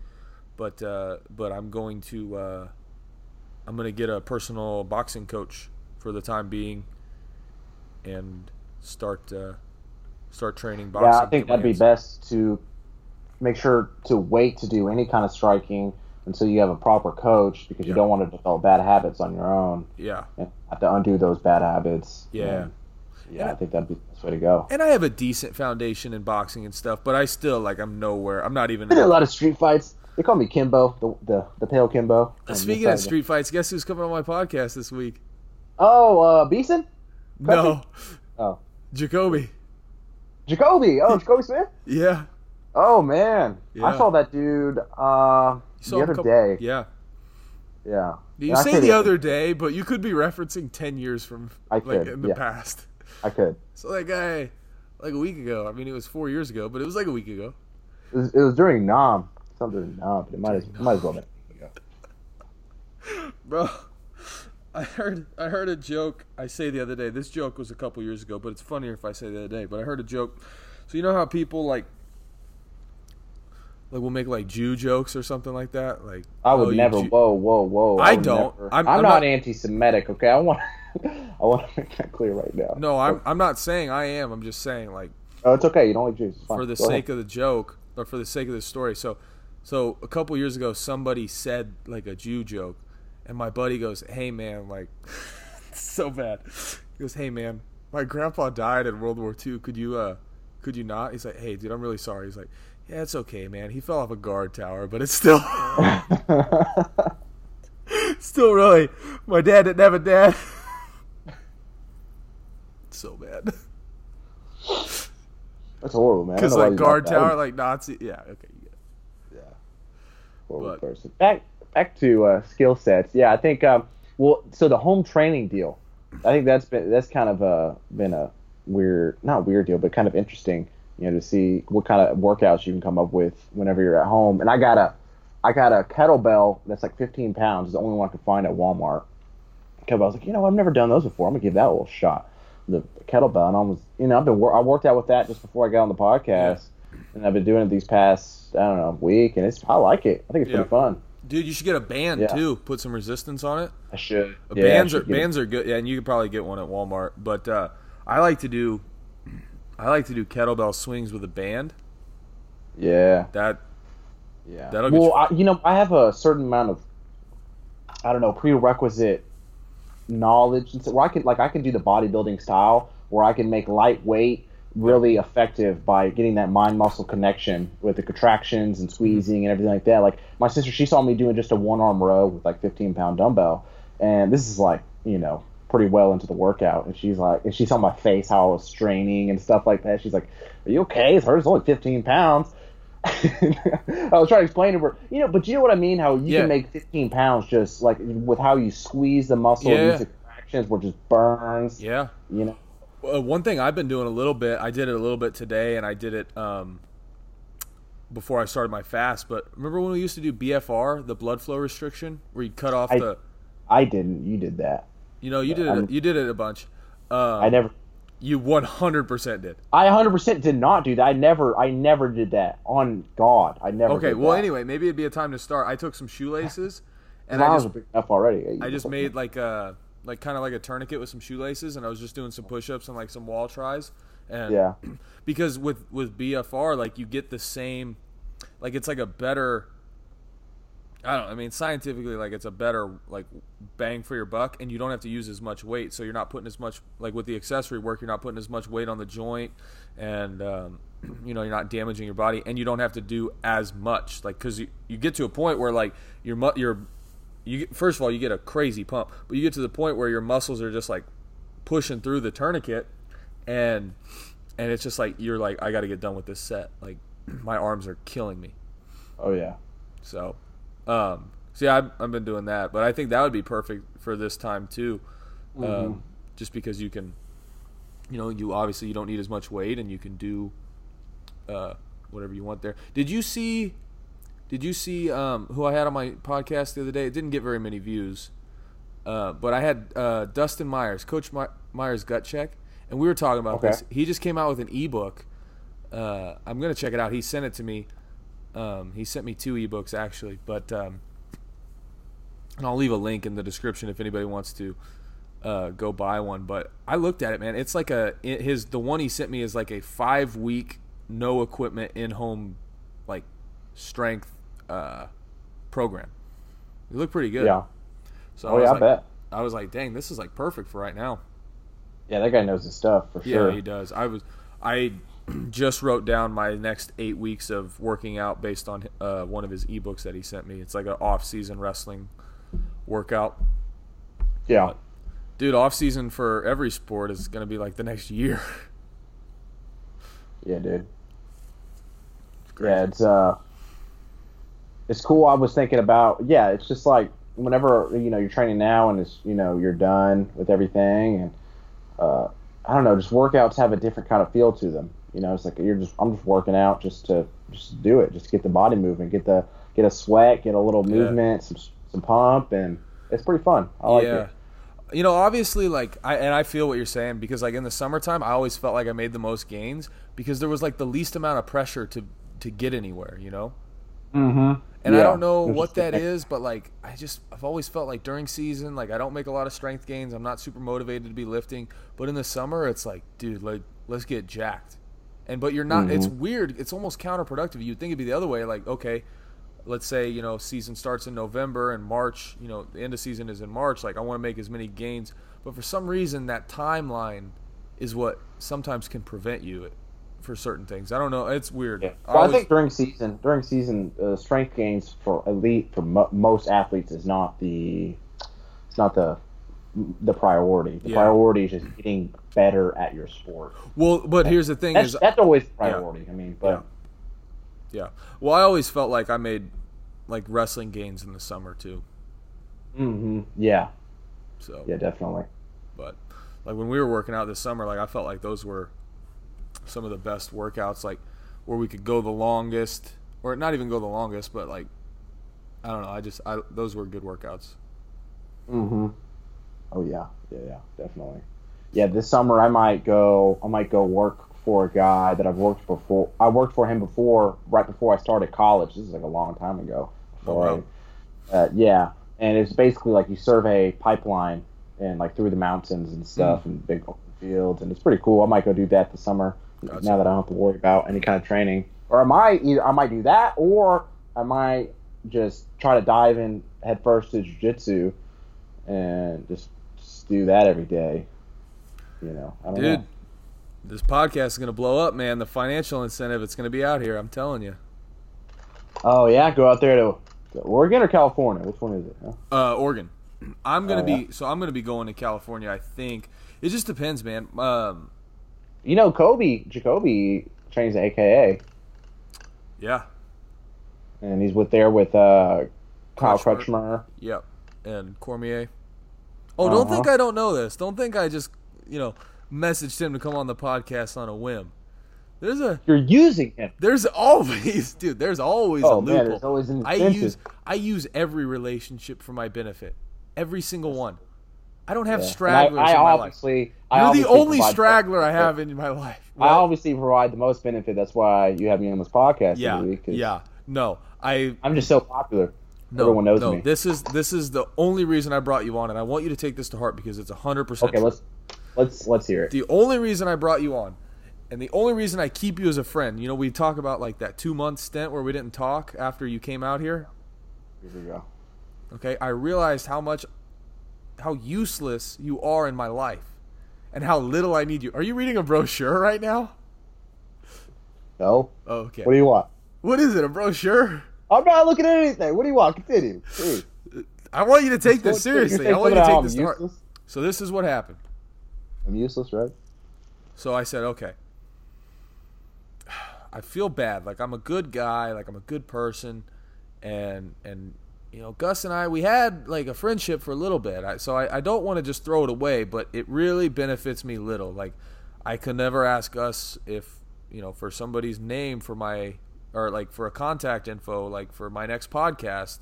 But uh, but I'm going to uh, I'm going to get a personal boxing coach for the time being, and start uh, start training boxing. Yeah, I think that'd be best to make sure to wait to do any kind of striking until you have a proper coach because you Yeah. don't want to develop bad habits on your own Yeah. and have to undo those bad habits. Yeah. And, yeah, I think that'd be the best way to go. And I have a decent foundation in boxing and stuff, but I still like I'm nowhere. I'm not even. I did a lot of street fights. They call me Kimbo, the the, the pale Kimbo. Speaking of street fights, guess who's coming on my podcast this week? Oh, uh, Beeson? No, Oh, Jacoby. Jacoby. Oh, Jacoby Smith. Yeah, Oh man, Yeah. I saw that dude uh, the other couple- day. Yeah, Yeah. you I say the other day, but you could be referencing ten years from I like could, in the yeah. past. I could. So that guy, like a week ago. I mean, it was four years ago, but it was like a week ago. It was, it was during Nam. Something but it might as, it might as well be. Bro, I heard I heard a joke. I say the other day. This joke was a couple years ago, but it's funnier if I say the other day. But I heard a joke. So you know how people like like we'll make like Jew jokes or something like that. Like I would oh, never. Jew- Whoa, whoa, whoa! I would don't. never- I'm- I'm, I'm not, not- anti-Semitic. Okay, I want. I want to make that clear right now. No, I'm I'm not saying I am. I'm just saying like Oh, it's okay. You don't like Jews. Fine. for the Go sake ahead. of the joke or for the sake of the story. So, so a couple years ago, somebody said like a Jew joke, and my buddy goes, "Hey man, like, so bad." He goes, "Hey man, my grandpa died in World War II. Could you uh, could you not?" He's like, "Hey dude, I'm really sorry." He's like, "Yeah, it's okay, man. He fell off a guard tower, but it's still, still really. My dad didn't have a dad." So bad. That's horrible, man. Because don't know why like guard tower, like Nazi. Yeah, okay. Yeah. horrible But- person. Back back to uh, skill sets. Yeah, I think. Um, well, so the home training deal, I think that's been that's kind of uh, been a weird, not weird deal, but kind of interesting. You know, to see what kind of workouts you can come up with whenever you're at home. And I got a, I got a kettlebell that's like 15 pounds. It's the only one I could find at Walmart. Kettlebell. I was like, you know, I've never done those before. I'm gonna give that a little shot. The kettlebell, and I was, you know, I've been I worked out with that just before I got on the podcast, and I've been doing it these past I don't know week, and it's I like it. I think it's Yeah. pretty fun. Dude, you should get a band Yeah. too. Put some resistance on it. I should. Uh, Yeah, I bands should are get it. bands are good. Yeah, and you could probably get one at Walmart. But uh, I like to do, I like to do kettlebell swings with a band. Yeah, That yeah. That'll get well, you- I, you know, I have a certain amount of, I don't know, prerequisite knowledge, and so where I can like I can do the bodybuilding style where I can make lightweight really effective by getting that mind muscle connection with the contractions and mm-hmm. squeezing and everything like that. Like my sister, she saw me doing just a one arm row with like 15 pound dumbbell, and this is like you know pretty well into the workout, and she's like, and she saw my face how I was straining and stuff like that. She's like, "Are you okay? It's hers. It's only 15 pounds." I was trying to explain to her, you know, but you know what I mean? How you Yeah. can make 15 pounds just like with how you squeeze the muscle Yeah. and use the contractions where it just burns. yeah. You know, Uh, one thing I've been doing a little bit. I did it a little bit today, and I did it um, before I started my fast. But remember when we used to do BFR, the blood flow restriction, where you cut off I- the. I didn't. You did that. You know, you did I'm- it. You did it a bunch. Um, I never. You 100% did. I 100% did not do that. I never. I never did that. On God, I never. Okay. Well, that. anyway, maybe it'd be a time to start. I took some shoelaces, and I just enough already. I just made like a like kind of like a tourniquet with some shoelaces, and I was just doing some push-ups and like some wall tries. And Yeah. because with with BFR, like you get the same, like it's like a better. I don't. I mean, scientifically, like it's a better like bang for your buck, and you don't have to use as much weight. So you're not putting as much like with the accessory work. You're not putting as much weight on the joint, and um, you know you're not damaging your body, and you don't have to do as much. Like because you, you get to a point where like your mu- your you get, first of all you get a crazy pump, but you get to the point where your muscles are just like pushing through the tourniquet, and and it's just like you're like I got to get done with this set. Like my arms are killing me. Oh yeah. So, um, see, I've, I've been doing that, but I think that would be perfect for this time too, um, Mm-hmm. just because you can, you know, you obviously you don't need as much weight and you can do uh, whatever you want there. Did you see? Did you see um, who I had on my podcast the other day? It didn't get very many views, uh, but I had uh, Dustin Myers, Coach My- Myers gut check, and we were talking about Okay. this. He just came out with an ebook. Uh, I'm gonna check it out. He sent it to me. Um, he sent me two ebooks actually, but um, and I'll leave a link in the description if anybody wants to uh, go buy one. But I looked at it, man. It's like a his the one he sent me is like a five week no equipment in home like strength uh, program. It looked pretty good. Yeah. So Oh I was yeah, I bet. I was like, dang, this is like perfect for right now. Yeah, that guy knows his stuff for Yeah, sure. Yeah, he does. I was I just wrote down my next eight weeks of working out based on uh, one of his ebooks that he sent me. It's like an off season wrestling workout. yeah. Dude, off season for every sport is gonna be like the next year. Yeah, dude. crazy. Yeah, it's uh, it's cool. I was thinking about yeah, it's just like whenever you know you're training now and it's you know you're done with everything and uh, I don't know, just workouts have a different kind of feel to them. You know, it's like you're just I'm just working out just to just do it, just get the body moving, get the get a sweat, get a little Yeah. movement, some some pump, and it's pretty fun. I like yeah. it. You know, obviously, like, I and I feel what you're saying because, like, in the summertime, I always felt like I made the most gains because there was like the least amount of pressure to to get anywhere. You know, Mm-hmm. and I don't know what that is, but like, I just I've always felt like during season, like, I don't make a lot of strength gains. I'm not super motivated to be lifting, but in the summer, it's like, dude, like, let's get jacked. And but you're not. It's weird. It's almost counterproductive. You'd think it'd be the other way. Like, okay, let's say you know season starts in November and March. You know, the end of season is in March. Like, I want to make as many gains, but for some reason, that timeline is what sometimes can prevent you for certain things. I don't know. It's weird. Yeah. I Well, I, always- think during season, during season, uh, strength gains for elite for mo- most athletes is not the, it's not the, the priority. The Yeah. priority is just getting better at your sport. well, but here's the thing: That's, is that's always the priority. I mean, but yeah. Well, I always felt like I made like wrestling gains in the summer too. hmm yeah, So yeah, definitely. but like when we were working out this summer like i felt like those were some of the best workouts like where we could go the longest or not even go the longest but like i don't know i just I, those were good workouts hmm Oh yeah, yeah, yeah, definitely. Yeah, this summer I might go. I might go work for a guy that I've worked before. I worked for him before, right before I started college. This is like a long time ago. Before Oh, wow. I, uh, yeah, and it's basically like you survey pipeline and like through the mountains and stuff and big open fields, and it's pretty cool. I might go do that this summer Gotcha. now that I don't have to worry about any kind of training. Or I might either I might do that, or I might just try to dive in headfirst to jujitsu and just, just do that every day. You know, I don't dude know. this podcast is going to blow up man the financial incentive it's going to be out here i'm telling you Oh yeah, go out there to, to Oregon or California. Which one is it? Huh? uh oregon i'm going to Oh, be so i'm going to be going to california i think it just depends man um You know, Kobe Jacoby trains at AKA, yeah and he's with there with uh, Kyle Crutchmer. Crutchmer. Yep. And Cormier. Oh, don't Uh-huh. think I don't know this. Don't think I just, you know, messaged him to come on the podcast on a whim. There's a You're using him. there's always dude, there's always a Oh loophole. man, there's always an I use I use every relationship for my benefit. Every single one. I don't have Yeah. Stragglers I, I in my obviously, I You're the obviously only provide- straggler I have in my life. I obviously provide the most benefit. That's why you have me on this podcast yeah. every week. Yeah. No. I I'm just so popular. No, Everyone knows no, me. This is this is the only reason I brought you on and I want you to take this to heart because it's 100% Okay, let's let's let's hear it. The only reason I brought you on, and the only reason I keep you as a friend, you know, we talk about like that two month stint where we didn't talk after you came out here. Here we go. Okay, I realized how much, how useless you are in my life, and how little I need you. Are you reading a brochure right now? No. Oh, okay. What do you want? what is it? A brochure? I'm not looking at anything. What do you want? Continue. Please. I want you to take this seriously. I want you to take this I'm to heart. useless? So this is what happened. I'm useless, right? So I said, okay. I feel bad. Like I'm a good guy. Like I'm a good person, and and you know Gus and I we had like a friendship for a little bit. I, so I, I don't want to just throw it away, but it really benefits me little. Like I could never ask Gus if you know for somebody's name for my or like for a contact info, like for my next podcast.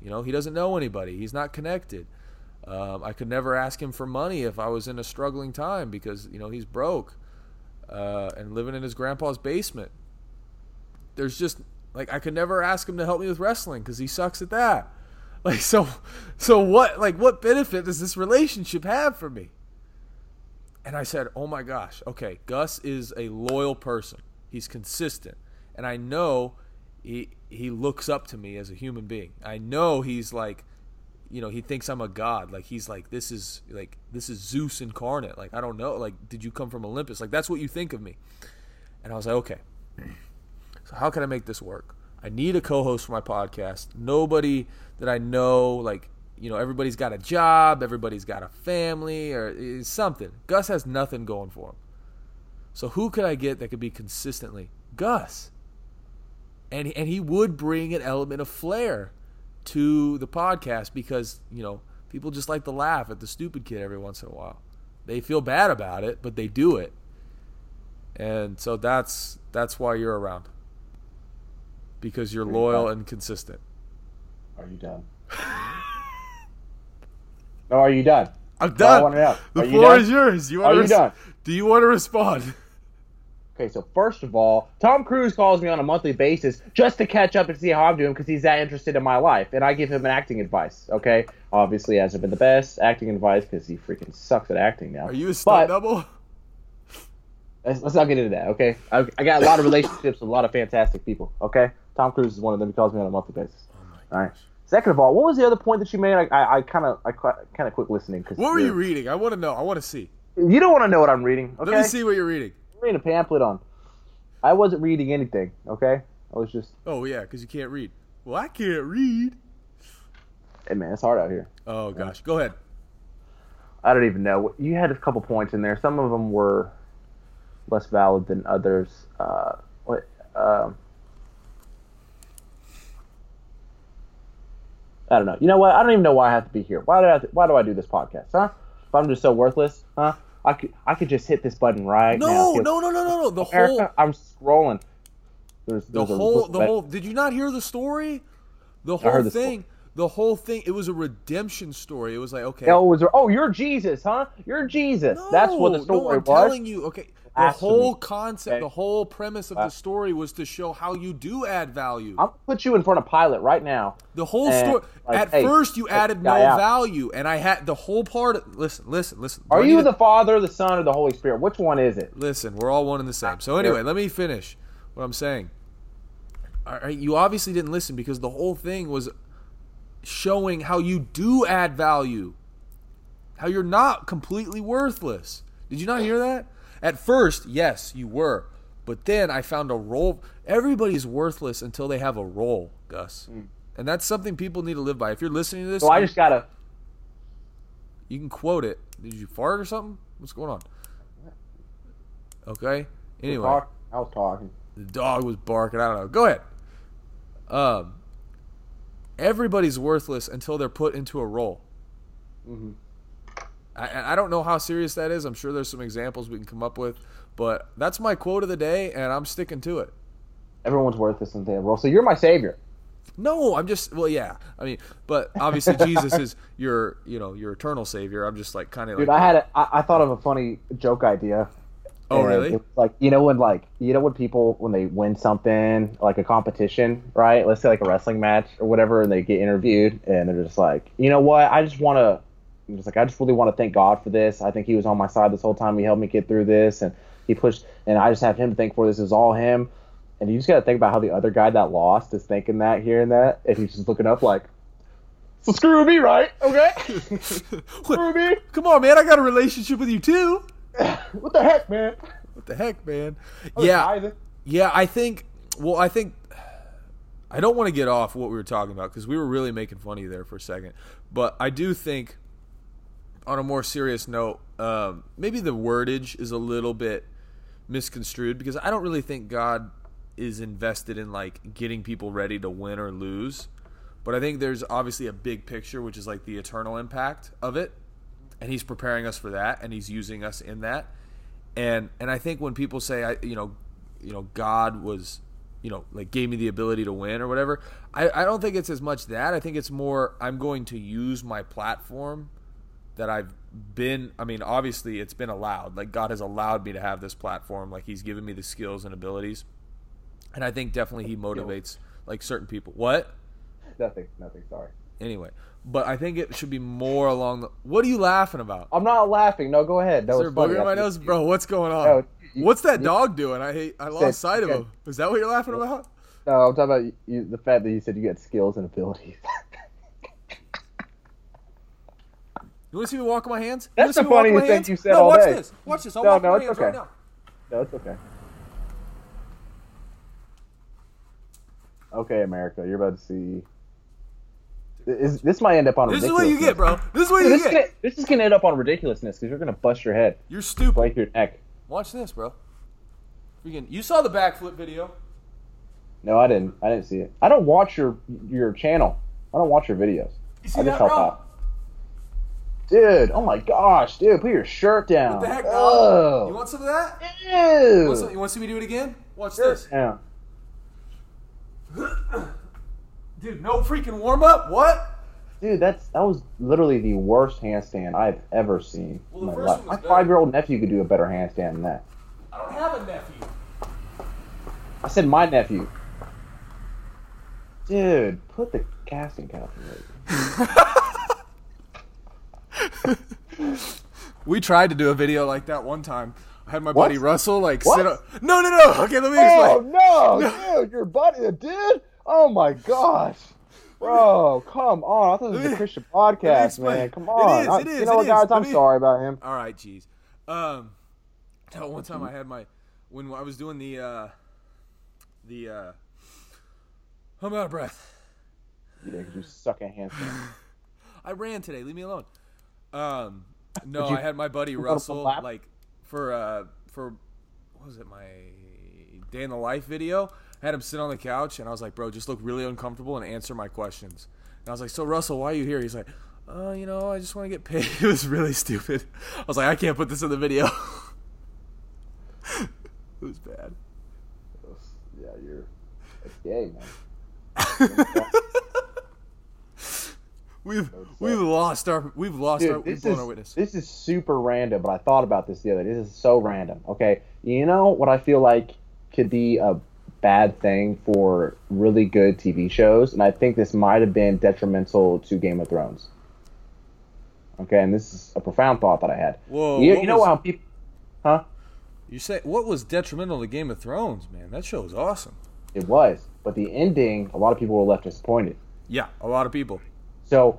You know, he doesn't know anybody. He's not connected. Um, I could never ask him for money if I was in a struggling time because you know he's broke uh, and living in his grandpa's basement. There's just like I could never ask him to help me with wrestling because he sucks at that. Like so, so what? Like what benefit does this relationship have for me? And I said, "Oh my gosh, okay, Gus is a loyal person. He's consistent, and I know he he looks up to me as a human being. I know he's like." you know he thinks i'm a god. Like he's like this is like this is zeus incarnate. Like i don't know. Like did you come from olympus? Like that's what you think of me. And i was like okay. So how can i make this work? I need a co-host for my podcast. Nobody that i know like you know everybody's got a job everybody's got a family or something. Gus has nothing going for him. So who could i get that could be consistently gus and and he would bring an element of flair to the podcast because you know people just like to laugh at the stupid kid every once in a while. They feel bad about it, but they do it, and so that's that's why you're around because you're loyal and consistent. Are you done? no, are you done? I'm done. want to know. The Are floor done? is yours. You want Are to you done? Do you want to respond? Okay, so first of all, Tom Cruise calls me on a monthly basis just to catch up and see how I'm doing because he's that interested in my life, and I give him an acting advice. Okay, obviously hasn't been the best acting advice because he freaking sucks at acting now. Are you a stunt double? Let's, let's not get into that. Okay, I, I got a lot of relationships with a lot of fantastic people. Okay, Tom Cruise is one of them. He calls me on a monthly basis. Oh all right. Second of all, what was the other point that you made? I I kind of I kind of quit listening because What were you reading? I want to know. I want to see. You don't want to know what I'm reading. Okay, Let me see what you're reading. Reading a pamphlet on. I wasn't reading anything. Okay, I was just. Oh yeah, because you can't read. Well, I can't read. Hey man, it's hard out here. Oh gosh, go ahead. I don't even know. You had a couple points in there. Some of them were less valid than others. Uh, what? Um, I don't know. You know what? I don't even know why I have to be here. Why do I? To, why do I do this podcast? Huh? If I'm just so worthless, huh? I could I could just hit this button right now. No, Feel- no, no, no, no, no. The America, whole, I'm scrolling. There's, the there's a- whole, the whole. Did you not hear the story? The whole heard the thing. The whole thing. It was a redemption story. It was like okay. Oh, was oh, you're Jesus, huh? You're Jesus. That's what the No, story no, I'm was. telling you. Okay, the whole concept, Okay. the whole premise of Uh, the story was to show how you do add value. Gonna put you in front of Pilate right now. The whole story. like, At hey, first, you added no out. value, and I had the whole part. Listen, listen, listen. Are you to- the Father, the Son, or the Holy Spirit? Which one is it? Listen, we're all one and the same. So anyway, let me finish what I'm saying. All right, you obviously didn't listen because the whole thing was showing how you do add value, how you're not completely worthless. Did you not hear that? At first, yes, you were, but then I found a role. Everybody's worthless until they have a role, Gus, and that's something people need to live by. If you're listening to this, So I just gotta. you can quote it. Did you fart or something? What's going on? Okay. Anyway, I was talking. the dog was barking. I don't know. Go ahead. Um, everybody's worthless until they're put into a role. Mm-hmm. I, I don't know how serious that is. I'm sure there's some examples we can come up with, but that's my quote of the day, and I'm sticking to it. Everyone's worthless in the role. So you're my savior. No, I'm just well, yeah. I mean, but obviously Jesus is your, you know, your eternal savior. I'm just like kind of Dude, like, I had a, I, I thought of a funny joke idea. oh And really? like you know when like you know when people when they win something like a competition, right? Let's say like a wrestling match or whatever, and they get interviewed, and they're just like, you know what? I just want to, I'm just like I just really want to thank God for this. I think He was on my side this whole time. He helped me get through this, and He pushed, and I just have Him to thank for this. Is all Him. And you just got to think about how the other guy that lost is thinking that here and that, and he's just looking up like, so screw me, right? Okay, screw me. Come on, man! I got a relationship with you too. What the heck, man? What the heck, man? Yeah, yeah. I think. Well, I think. I don't want to get off what we were talking about because we were really making fun of you there for a second. But I do think, on a more serious note, um, maybe the wordage is a little bit misconstrued because I don't really think God is invested in like getting people ready to win or lose. But I think there's obviously a big picture, which is like the eternal impact of it, and He's preparing us for that, and He's using us in that. And and I think when people say, I you know, you know, God was you know, like gave me the ability to win or whatever. I, I don't think it's as much that. I think it's more I'm going to use my platform that I've been I mean, obviously it's been allowed. Like God has allowed me to have this platform. Like he's given me the skills and abilities. And I think definitely he motivates like certain people. What? Nothing. Nothing. Sorry. Anyway, but I think it should be more along the. What are you laughing about? I'm not laughing. No, go ahead. No, Is there booger in my nose, bro? What's going on? No, you- What's that you- dog doing? I hate. I lost sight of him. Is that what you're laughing about? No, I'm talking about you, the fact that you said you got skills and abilities. You want to see me walk on my hands? You That's the me walk on my funniest thing you said no, all watch day. Watch this. Watch this. I'll No, walk no, on my hands right now. no, it's okay. Okay, America, you're about to see. Is, this might end up on This is what you get, bro. This is what you this, is get. gonna, this is gonna end up on ridiculousness because you're gonna bust your head, You're stupid. break your neck. Watch this, bro. Freaking, you saw the backflip video. No, I didn't. I didn't see it. I don't watch your your channel. I don't watch your videos. You see I that, just help bro? out. Dude, oh my gosh, dude, put your shirt down. What the heck? Oh. You want some of that? Ew. You want, some, you want to see me do it again? Watch this. Yeah. Dude, no freaking warm up. What? Dude, that's that was literally the worst handstand I've ever seen. Well, in my life. My five year old nephew could do a better handstand than that. I don't have a nephew. I said my nephew. Dude, put the casting couch away. We tried to do a video like that one time. I had my What? buddy Russell like What? sit up. No, no, no. Okay, let me Oh explain. no, dude, your buddy, dude. Oh my gosh, bro, come on! I thought this was a Christian podcast, man. Come It on, is, I- it is, you know it what, is. guys? I'm me- sorry about him. All right, jeez. Um, no, one time I had my when I was doing the uh, the uh, I'm out of breath. Yeah, you suck at handstand. I ran today. Leave me alone. Um, no, you- I had my buddy you go to Russell like for uh for what was it my day in the life video. I had him sit on the couch and I was like, bro, just look really uncomfortable and answer my questions. And I was like, so Russell, why are you here? He's like, oh, you know, I just want to get paid. It was really stupid. I was like, I can't put this in the video. it was bad. Yeah, you're that's gay, man. We've we've lost our we've lost our we've blown is our witness. this is super random, but I thought about this the other day. This is so random. Okay, you know what I feel like could be a bad thing for really good TV shows, and I think this might have been detrimental to Game of Thrones. Okay, and this is a profound thought that I had. Whoa, you, you know was- how people, huh? You say what was detrimental to Game of Thrones, man? That show was awesome. It was, but the ending, a lot of people were left disappointed. Yeah, a lot of people. So,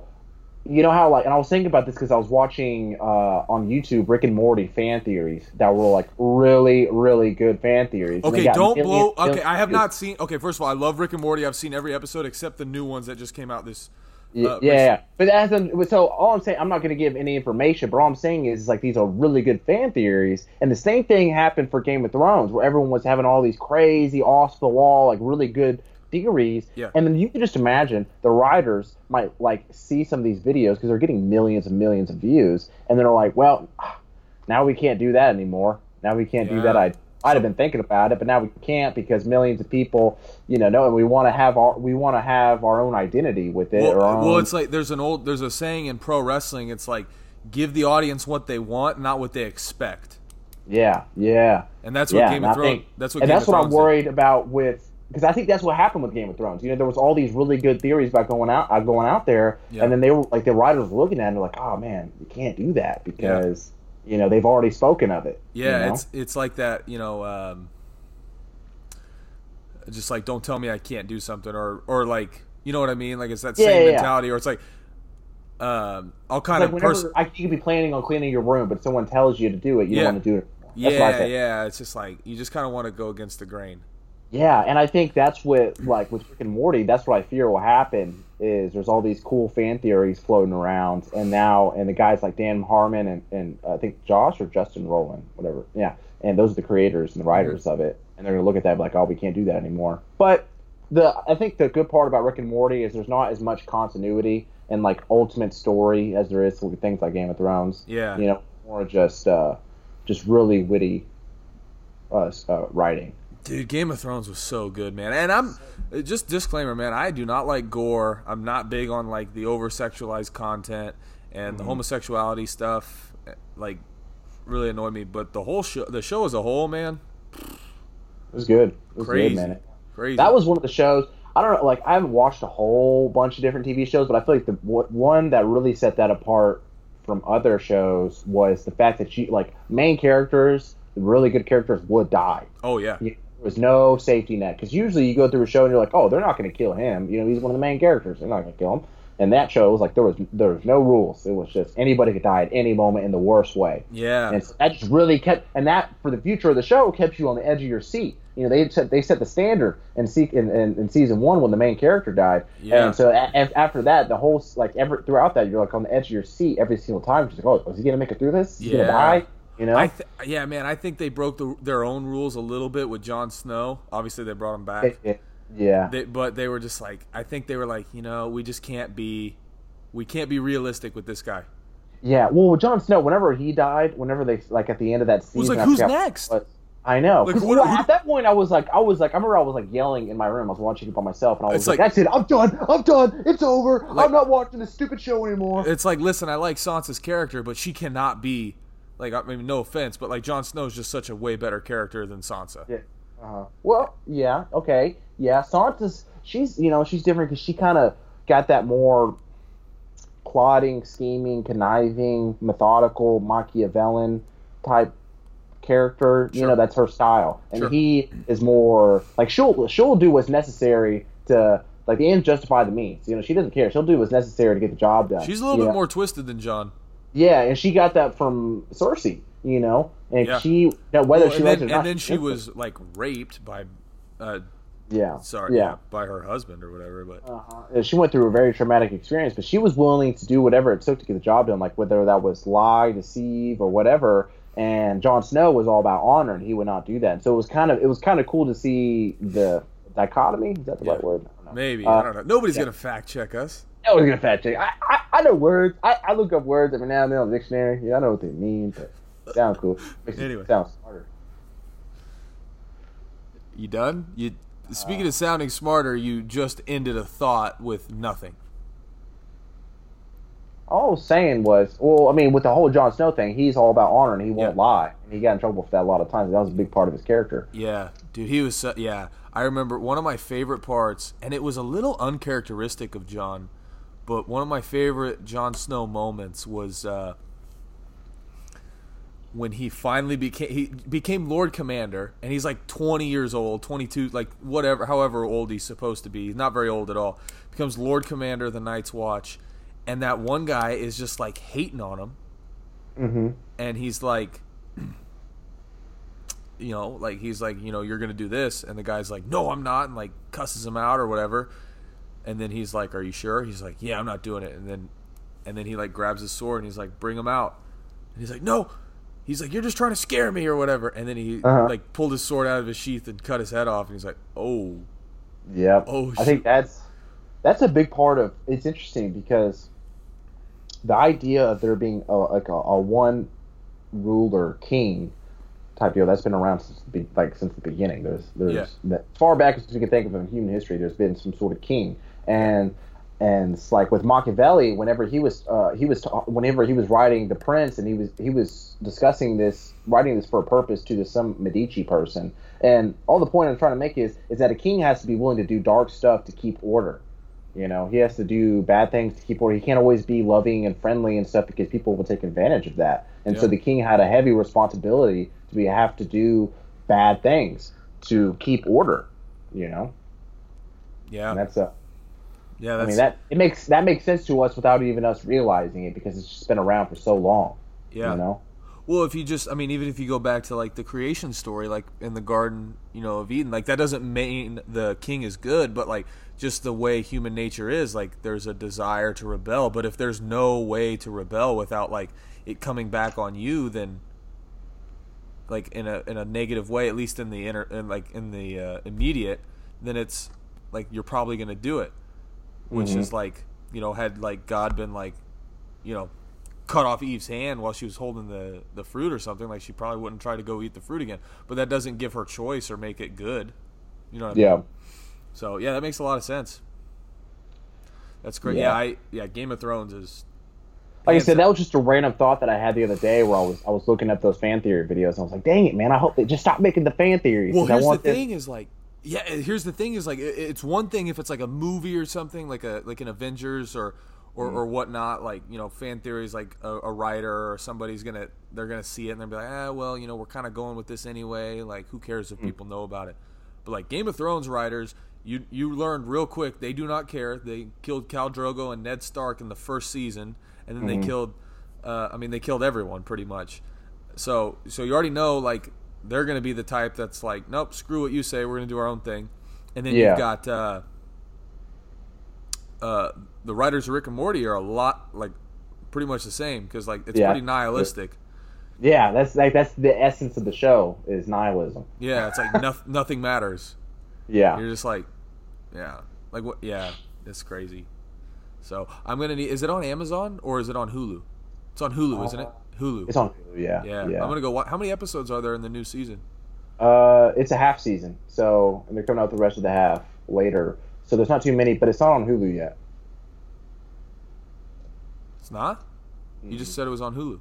you know how like, and I was thinking about this because I was watching uh, on YouTube Rick and Morty fan theories that were like really, really good fan theories. Okay, don't millions- blow. Okay, I have not seen. Okay, first of all, I love Rick and Morty. I've seen every episode except the new ones that just came out this. Yeah, uh, yeah, yeah. But as in, so all I'm saying, I'm not going to give any information, but all I'm saying is like these are really good fan theories, and the same thing happened for Game of Thrones, where everyone was having all these crazy, off the wall, like really good theories. Yeah. And then you can just imagine the writers might like see some of these videos because they're getting millions and millions of views, and they're like, well, now we can't do that anymore. Now we can't do that. I might have been thinking about it, but now we can't because millions of people, you know, know, and we want to have our we want to have our own identity with it. Well, well, it's like there's an old there's a saying in pro wrestling. It's like give the audience what they want, not what they expect. Yeah, yeah, And that's what yeah. Game of Thrones. think- That's what. and Game that's what I'm did. worried about with because I think that's what happened with Game of Thrones. You know, there was all these really good theories about going out, uh, going out there, Yeah. and then they were like the writers were looking at it and they're like, oh man, you can't do that because you know they've already spoken of it. you Yeah, know? it's it's like that. You know, um, just like don't tell me I can't do something, or or like you know what I mean. Like it's that Yeah, same yeah, yeah. mentality, or it's like um, I'll kind of pers- I, you could be planning on cleaning your room, but someone tells you to do it, you Yeah. don't want to do it. That's Yeah, yeah. It's just like you just kind of want to go against the grain. Yeah, and I think that's what like with Rick and Morty, that's what I fear will happen is there's all these cool fan theories floating around and now and the guys like Dan Harmon and, and uh, I think Josh or Justin Roiland, whatever. Yeah. And those are the creators and the writers of it. And they're gonna look at that and be like, Oh, we can't do that anymore. But the I think the good part about Rick and Morty is there's not as much continuity and like ultimate story as there is with things like Game of Thrones. Yeah. You know, more just uh just really witty uh, uh writing. Dude, Game of Thrones was so good, man. And I'm uh, just disclaimer, man. I do not like gore. I'm not big on like the over sexualized content and the homosexuality stuff. uh, Like, really annoyed me. But the whole show, the show as a whole, man, It was good. It was Crazy. good, man. crazy. That was one of the shows. I don't know, like I haven't watched a whole bunch of different TV shows, but I feel like the one that really set that apart from other shows was the fact that you like main characters, really good characters, would die. oh yeah, You- was no safety net because usually you go through a show and you're like, oh, they're not going to kill him. You know, he's one of the main characters. They're not going to kill him. And that show was like there was there was no rules. It was just anybody could die at any moment in the worst way. yeah. And so that just really kept, and that for the future of the show kept you on the edge of your seat. You know, they set they set the standard in, se- in, in, in season one when the main character died, Yeah. and so a, after that, the whole like ever throughout that, you're like on the edge of your seat every single time. Just like, oh, is he gonna make it through this? Is he Yeah. gonna die? You know? I th- yeah, man. I think they broke the, their own rules a little bit with Jon Snow. Obviously, they brought him back. yeah. They, but they were just like, I think they were like, you know, we just can't be, we can't be realistic with this guy. Yeah, well, Jon Snow, whenever he died, whenever they like at the end of that season, was like, I who's next? I know. Like, what- well, at that point, I was like, I was like, I remember I was like yelling in my room. I was watching it by myself, and I was like, like- "That's it. I'm done. I'm done. It's over. Like- I'm not watching this stupid show anymore." It's like, listen, I like Sansa's character, but she cannot be, like, I mean, no offense, but like Jon Snow is just such a way better character than Sansa. Yeah. Uh-huh. Well, yeah, okay, yeah. Sansa's she's you know she's different because she kind of got that more plotting, scheming, conniving, methodical, Machiavellian type character. You know, that's her style, and Sure. he is more like she'll she'll do what's necessary to like the ends justify the means. You know, she doesn't care. She'll do what's necessary to get the job done. She's a little bit know? more twisted than Jon. Yeah, and she got that from Cersei. You know, and Yeah. she now whether Well, she then, it or not, and then she was like raped by, uh, yeah, sorry, yeah. by her husband or whatever. But Uh-huh. She went through a very traumatic experience, but she was willing to do whatever it took to get the job done, like whether that was lie, deceive, or whatever. And Jon Snow was all about honor, and he would not do that. So it was kind of it was kind of cool to see the dichotomy. Is that the Yeah. right word? Know. maybe Uh, I don't know. Nobody's yeah. gonna fact check us. Was gonna fact check. I, I, I know words. I, I look up words every now and then on the dictionary. Yeah, I know what they mean, but it sounds cool. Makes Anyway. it sound smarter. You done? You speaking of sounding smarter, you just ended a thought with nothing. All I was saying was, well, I mean, with the whole Jon Snow thing, he's all about honor and he won't Yeah. lie, and he got in trouble for that a lot of times. That was a big part of his character. Yeah, dude, he was. So, yeah, I remember one of my favorite parts, and it was a little uncharacteristic of Jon, but one of my favorite Jon Snow moments was uh, when he finally became he became Lord Commander, and he's like 20 years old, 22, like whatever, however old he's supposed to be. He's not very old at all. Becomes Lord Commander of the Night's Watch, and that one guy is just like hating on him Mm-hmm. and he's like you know like he's like you know you're gonna do this and the guy's like no i'm not and like cusses him out or whatever. And then he's like are you sure? He's like yeah i'm not doing it. And then and then he like grabs his sword and he's like bring him out. And he's like no. He's like you're just trying to scare me or whatever. And then he Uh-huh. like pulled his sword out of his sheath and cut his head off and he's like oh. Yeah. Oh, I think that's that's a big part of. It's interesting because the idea of there being a, like a, a one ruler king type deal that's been around since the, like since the beginning. There's there's Yeah. that, far back as we can think of in human history. There's been some sort of king and. And it's like with Machiavelli, whenever he was uh, he was ta- whenever he was writing The Prince, and he was he was discussing this, writing this for a purpose to this some Medici person. And all the point I'm trying to make is is that a king has to be willing to do dark stuff to keep order. You know, he has to do bad things to keep order. He can't always be loving and friendly and stuff because people will take advantage of that. And so the king had a heavy responsibility be have to do bad things to keep order. You know, yeah and that's a yeah I mean that it makes that makes sense to us without even us realizing it because it's just been around for so long. yeah You know. Well, if you just, I mean, even if you go back to like the creation story, like in the Garden, you know, of Eden, like that doesn't mean the king is good, but like just the way human nature is, like there's a desire to rebel. But if there's no way to rebel without like it coming back on you, then like in a in a negative way, at least in the inner, in like in the uh, immediate, then it's like you're probably gonna do it, which Mhm. is like you know had like God been like, you know, cut off Eve's hand while she was holding the the fruit or something, like she probably wouldn't try to go eat the fruit again. But that doesn't give her choice or make it good. You know what I mean? Yeah. So yeah, that makes a lot of sense. That's great. Yeah. Yeah, I yeah, Game of Thrones is Like I said, that was just a random thought that I had the other day where I was I was looking at those fan theory videos and I was like, dang it, man! I hope they just stop making the fan theories. Well, here's the want this- thing: is like, yeah. Here's the thing: is like, it's one thing if it's like a movie or something, like a like an Avengers or or, Mm-hmm. or whatnot. Like you know, fan theories, like a, a writer or somebody's gonna they're gonna see it and they'll be like, ah, well, you know, we're kind of going with this anyway. Like, who cares Mm. if people know about it? But like Game of Thrones writers, you you learned real quick they do not care. They killed Khal Drogo and Ned Stark in the first season, and then Mm-hmm. they killed. Uh, I mean, they killed everyone pretty much. So so you already know like they're going to be the type that's like, nope, screw what you say. We're going to do our own thing. And then Yeah. you've got uh, uh, the writers of Rick and Morty are a lot like pretty much the same because like it's Yeah. pretty nihilistic. Yeah, that's like that's the essence of the show is nihilism. Yeah, it's like noth- nothing matters. Yeah. You're just like, yeah, like what? Yeah, it's crazy. So I'm gonna need. Is it on Amazon or is it on Hulu? It's on Hulu, isn't it? Hulu. Uh, It's on Hulu, yeah. yeah. Yeah. I'm gonna go. How many episodes are there in the new season? Uh, it's a half season, so and they're coming out the rest of the half later. So there's not too many, but it's not on Hulu yet. It's not. You just said it was on Hulu.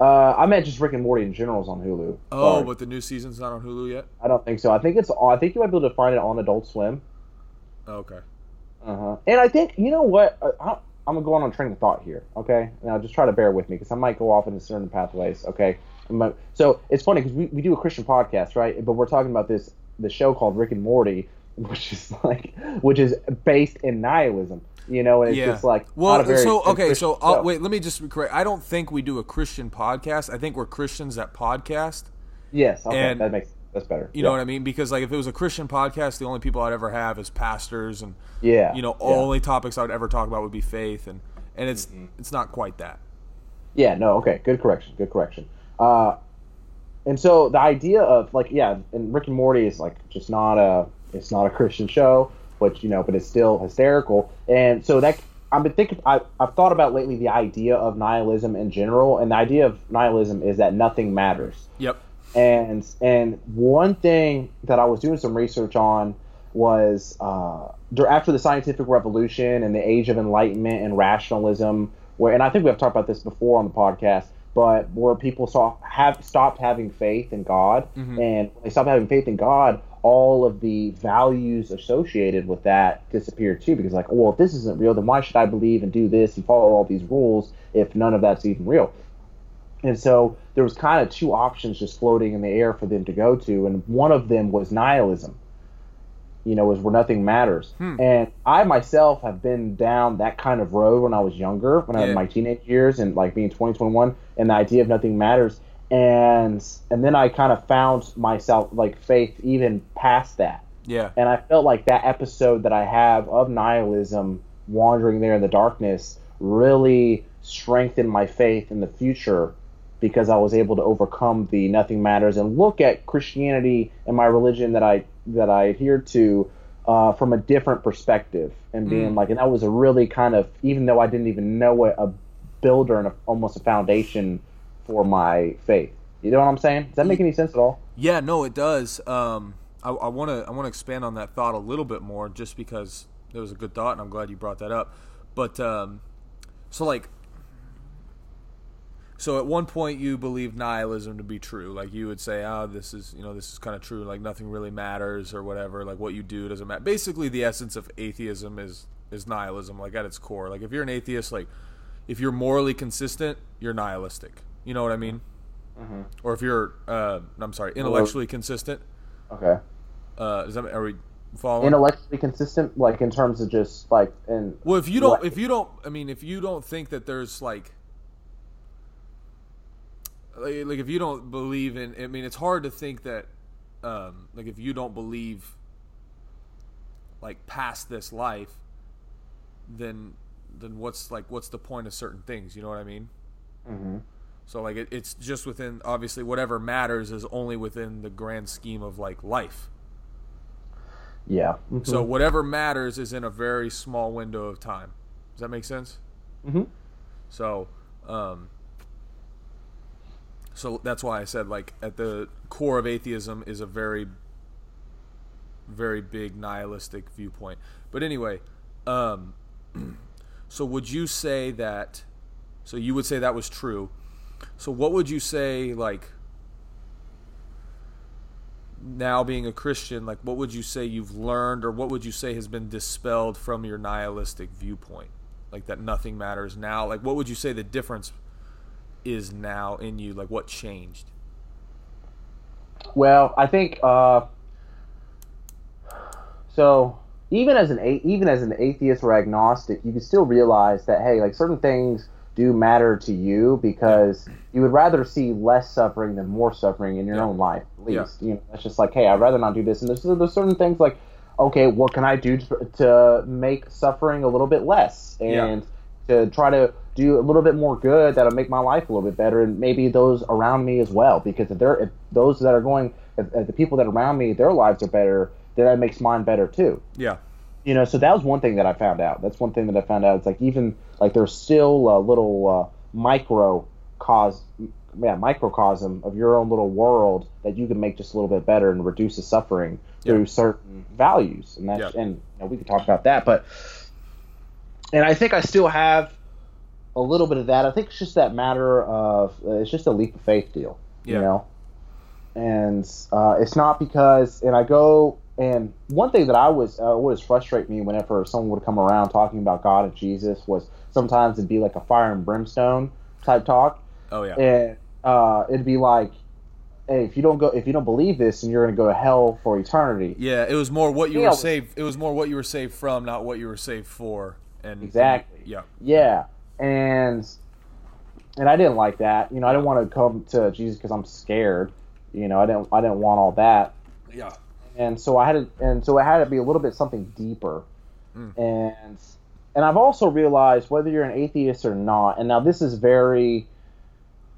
Uh, I meant just Rick and Morty in general is on Hulu. Oh, Sorry. but the new season's not on Hulu yet. I don't think so. I think it's. I think you might be able to find it on Adult Swim. Okay. Uh huh. And I think you know what? I, I'm gonna go on a train of thought here. Okay, now just try to bear with me because I might go off into certain pathways. Okay. I'm So it's funny because we, we do a Christian podcast, right? But we're talking about this the show called Rick and Morty, which is like which is based in nihilism. You know, and it's yeah. just like well, very so okay, so I'll, wait. Let me just correct. I don't think we do a Christian podcast. I think we're Christians that podcast. Yes, okay, and- that makes that's better. You know what I mean? Because like if it was a Christian podcast, the only people I'd ever have is pastors, and Yeah. you know, yeah. only topics I would ever talk about would be faith, and and it's Mm-hmm. it's not quite that. Yeah, no, okay, good correction, good correction. Uh, and so the idea of like, yeah, and Rick and Morty is like just not a, it's not a Christian show, but you know, but it's still hysterical. And so that I've been thinking, I, I've thought about lately the idea of nihilism in general, and the idea of nihilism is that nothing matters. Yep. And and one thing that I was doing some research on was uh, after the scientific revolution and the age of enlightenment and rationalism, where and I think we have talked about this before on the podcast, but where people saw have stopped having faith in God, and when they stopped having faith in God, all of the values associated with that disappeared too. Because like, well, if this isn't real, then why should I believe and do this and follow all these rules if none of that's even real? And so there was kind of two options just floating in the air for them to go to, and one of them was nihilism. You know, was where nothing matters. Hmm. And I myself have been down that kind of road when I was younger, when I Yeah. had my teenage years, and like being 20, and the idea of nothing matters. And and then I kind of found myself like faith even past that. Yeah. And I felt like that episode that I have of nihilism, wandering there in the darkness, really strengthened my faith in the future because I was able to overcome the nothing matters and look at Christianity and my religion that I that I adhere to uh, from a different perspective and being like, and that was a really kind of even though I didn't even know it, a builder and a, almost a foundation for my faith. You know what I'm saying? Does that make any sense at all? Yeah, no, it does. Um, I want to I want to expand on that thought a little bit more, just because it was a good thought, and I'm glad you brought that up. But um, so like, so at one point you believed nihilism to be true, like you would say, "Oh, this is you know this is kind of true, like nothing really matters or whatever, like what you do doesn't matter." Basically, the essence of atheism is is nihilism, like at its core. Like if you're an atheist, like if you're morally consistent, you're nihilistic. You know what I mean? Or if you're, uh, I'm sorry, intellectually consistent. Okay. Uh, is that are we following? Intellectually consistent, like in terms of just like in well, if you don't, if you don't, I mean, if you don't think that there's like, like, like if you don't believe in, I mean, it's hard to think that, um, like if you don't believe, like past this life, then, then what's like, what's the point of certain things? You know what I mean? Mhm. So like, it, it's just within, obviously, whatever matters is only within the grand scheme of like life. yeah. Mhm. So whatever matters is in a very small window of time. Does that make sense? Mhm. So, Um, so that's why I said like at the core of atheism is a very very big nihilistic viewpoint. But anyway, um, so would you say that so you would say that was true. So what would you say like now being a Christian, like what would you say you've learned or what would you say has been dispelled from your nihilistic viewpoint? Like that nothing matters now. Like what would you say the difference is now in you? Like what changed? Well, I think uh, so. Even as an even as an atheist or agnostic, you can still realize that hey, like certain things do matter to you because you would rather see less suffering than more suffering in your yeah. own life. At least yeah. you know, it's just like hey, I'd rather not do this. And there's there's certain things like okay, what can I do to, to make suffering a little bit less and yeah. to try to do a little bit more good that'll make my life a little bit better and maybe those around me as well because if they're if those that are going if, if the people that are around me their lives are better then that makes mine better too. Yeah. You know, so that was one thing that I found out. That's one thing that I found out. It's like even like there's still a little uh, microcosm, yeah, microcosm of your own little world that you can make just a little bit better and reduce the suffering through certain values. And that's and you know, we could talk about that, but and I think I still have a little bit of that. I think it's just that matter of uh, it's just a leap of faith deal, you know. And uh, it's not because, and I go and one thing that I was uh, always frustrate me whenever someone would come around talking about God and Jesus was sometimes it'd be like a fire and brimstone type talk. Oh yeah. And uh, it'd be like, hey, if you don't go, if you don't believe this, and you're going to go to hell for eternity. Yeah, it was more what you were saved. It was more what you were saved from, not what you were saved for. And exactly. And, yeah. Yeah, and and I didn't like that. You know, I didn't want to come to Jesus because I'm scared. You know, I didn't. I didn't want all that. Yeah and so I had to, and so it had to be a little bit something deeper. Mm. And and I've also realized whether you're an atheist or not, and now this is very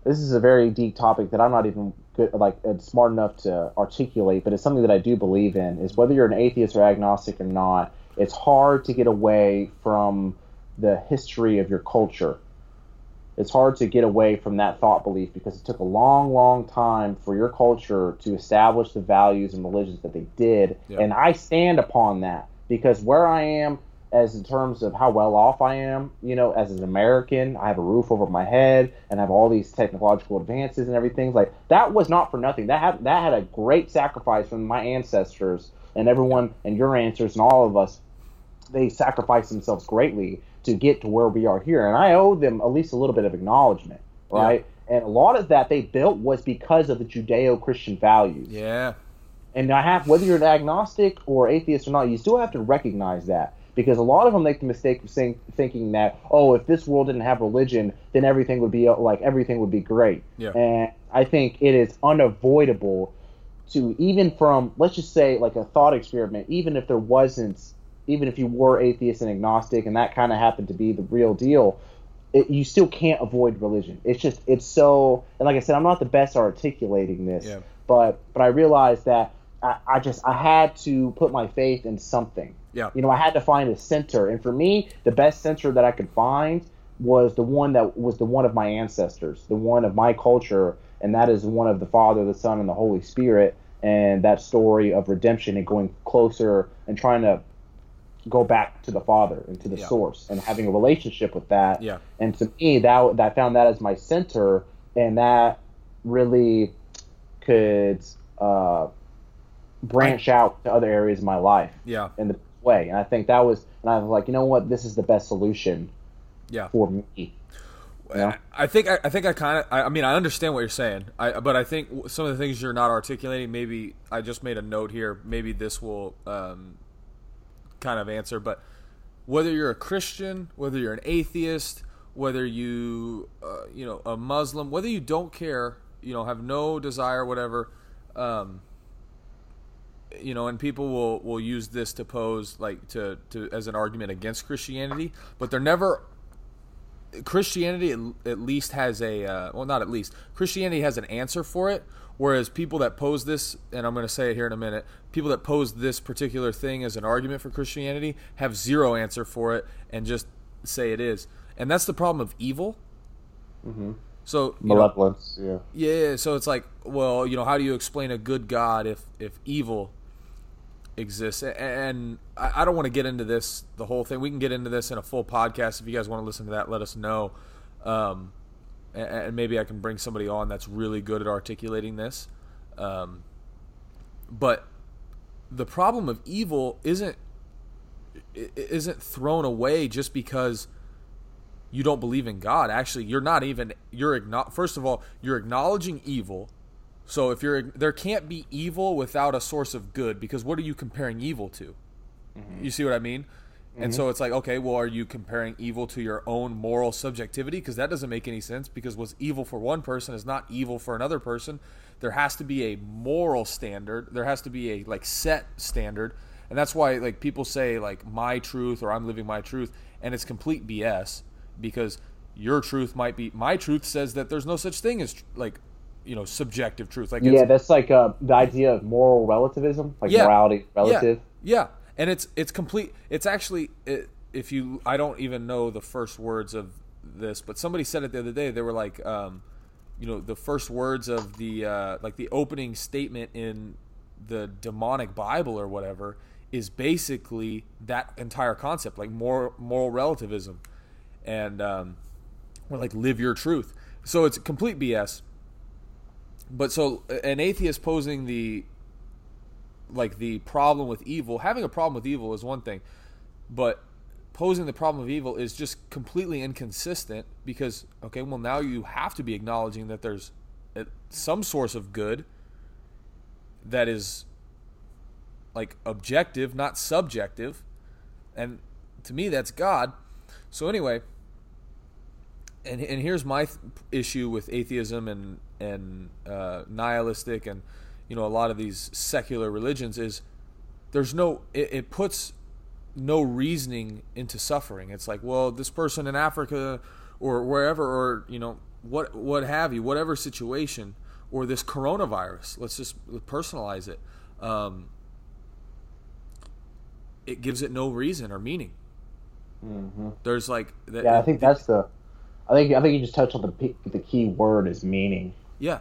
this is a very deep topic that I'm not even good like smart enough to articulate, but it's something that I do believe in is whether you're an atheist or agnostic or not, it's hard to get away from the history of your culture it's hard to get away from that thought belief because it took a long, long time for your culture to establish the values and religions that they did. And I stand upon that because where I am, as in terms of how well off I am, you know, as an American, I have a roof over my head and I have all these technological advances and everything. Like that was not for nothing. That had that had a great sacrifice from my ancestors and everyone and your ancestors and all of us. They sacrificed themselves greatly to get to where we are here. And I owe them at least a little bit of acknowledgement, right? Yeah. And a lot of that they built was because of the Judeo Christian values. Yeah. And I have, whether you're an agnostic or atheist or not, you still have to recognize that because a lot of them make the mistake of saying, thinking that, oh, if this world didn't have religion, then everything would be like everything would be great. Yeah. And I think it is unavoidable to even from let's just say like a thought experiment, even if there wasn't even if you were atheist and agnostic and that kind of happened to be the real deal, it, you still can't avoid religion. It's just it's so and like I said, I'm not the best at articulating this, yeah. but but I realized that I, I just I had to put my faith in something. Yeah. You know, I had to find a center, and for me, the best center that I could find was the one that was the one of my ancestors, the one of my culture, and that is one of the Father, the Son, and the Holy Spirit, and that story of redemption and going closer and trying to go back to the father and to the yeah. source and having a relationship with that. Yeah. And to me, that I found that as my center, and that really could uh, branch I, out to other areas of my life. Yeah. In the way, and I think that was, and I was like, you know what, this is the best solution. Yeah. For me. Yeah. I think I, think I kind of I, I, mean I understand what you're saying. I but I think some of the things you're not articulating. Maybe I just made a note here. Maybe this will um, kind of answer, but whether you're a Christian, whether you're an atheist, whether you uh, you know a Muslim, whether you don't care, you know, have no desire, whatever, um, you know, and people will will use this to pose like to to as an argument against Christianity, but they're never. Christianity at least has a uh, well, not at least Christianity has an answer for it, Whereas people that pose this, and I'm going to say it here in a minute, people that pose this particular thing as an argument for Christianity have zero answer for it and just say it is. And that's the problem of evil. Mm-hmm. So you know, Malevolence. Yeah. yeah, so it's like, well, you know, how do you explain a good God if if evil exists? And I I don't want to get into this the whole thing. We can get into this in a full podcast if you guys want to listen to that. Let us know, um, and maybe I can bring somebody on that's really good at articulating this. Um, but the problem of evil isn't isn't thrown away just because you don't believe in God. Actually, you're not even you're first of all, you're acknowledging evil. So if you're there can't be evil without a source of good because what are you comparing evil to? You see what I mean? And so it's like, okay, well, are you comparing evil to your own moral subjectivity? Because that doesn't make any sense. Because what's evil for one person is not evil for another person. There has to be a moral standard. There has to be a like set standard, and that's why like people say like my truth or I'm living my truth, and it's complete BS because your truth might be my truth says that there's no such thing as like you know subjective truth. Like Yeah, that's like uh, the idea of moral relativism, like Yeah. morality relative. Yeah, yeah, and it's it's complete. It's actually if you I don't even know the first words of this, but somebody said it the other day. They were like, um, you know, the first words of the uh, like the opening statement in the demonic Bible or whatever is basically that entire concept, like moral moral relativism, and um, or like live your truth. So it's complete BS. But so an atheist posing the like the problem with evil having a problem with evil is one thing but posing the problem of evil is just completely inconsistent because okay well now you have to be acknowledging that there's some source of good that is like objective not subjective and to me that's god. So anyway and and here's my th- issue with atheism and and uh, nihilistic and you know a lot of these secular religions is there's no it, it puts no reasoning into suffering. It's like well this person in Africa or wherever or you know what what have you whatever situation or this coronavirus let's just personalize it um, it gives it no reason or meaning. There's like Yeah, I think that's the. I think I think you just touched on the the key word is meaning. Yeah,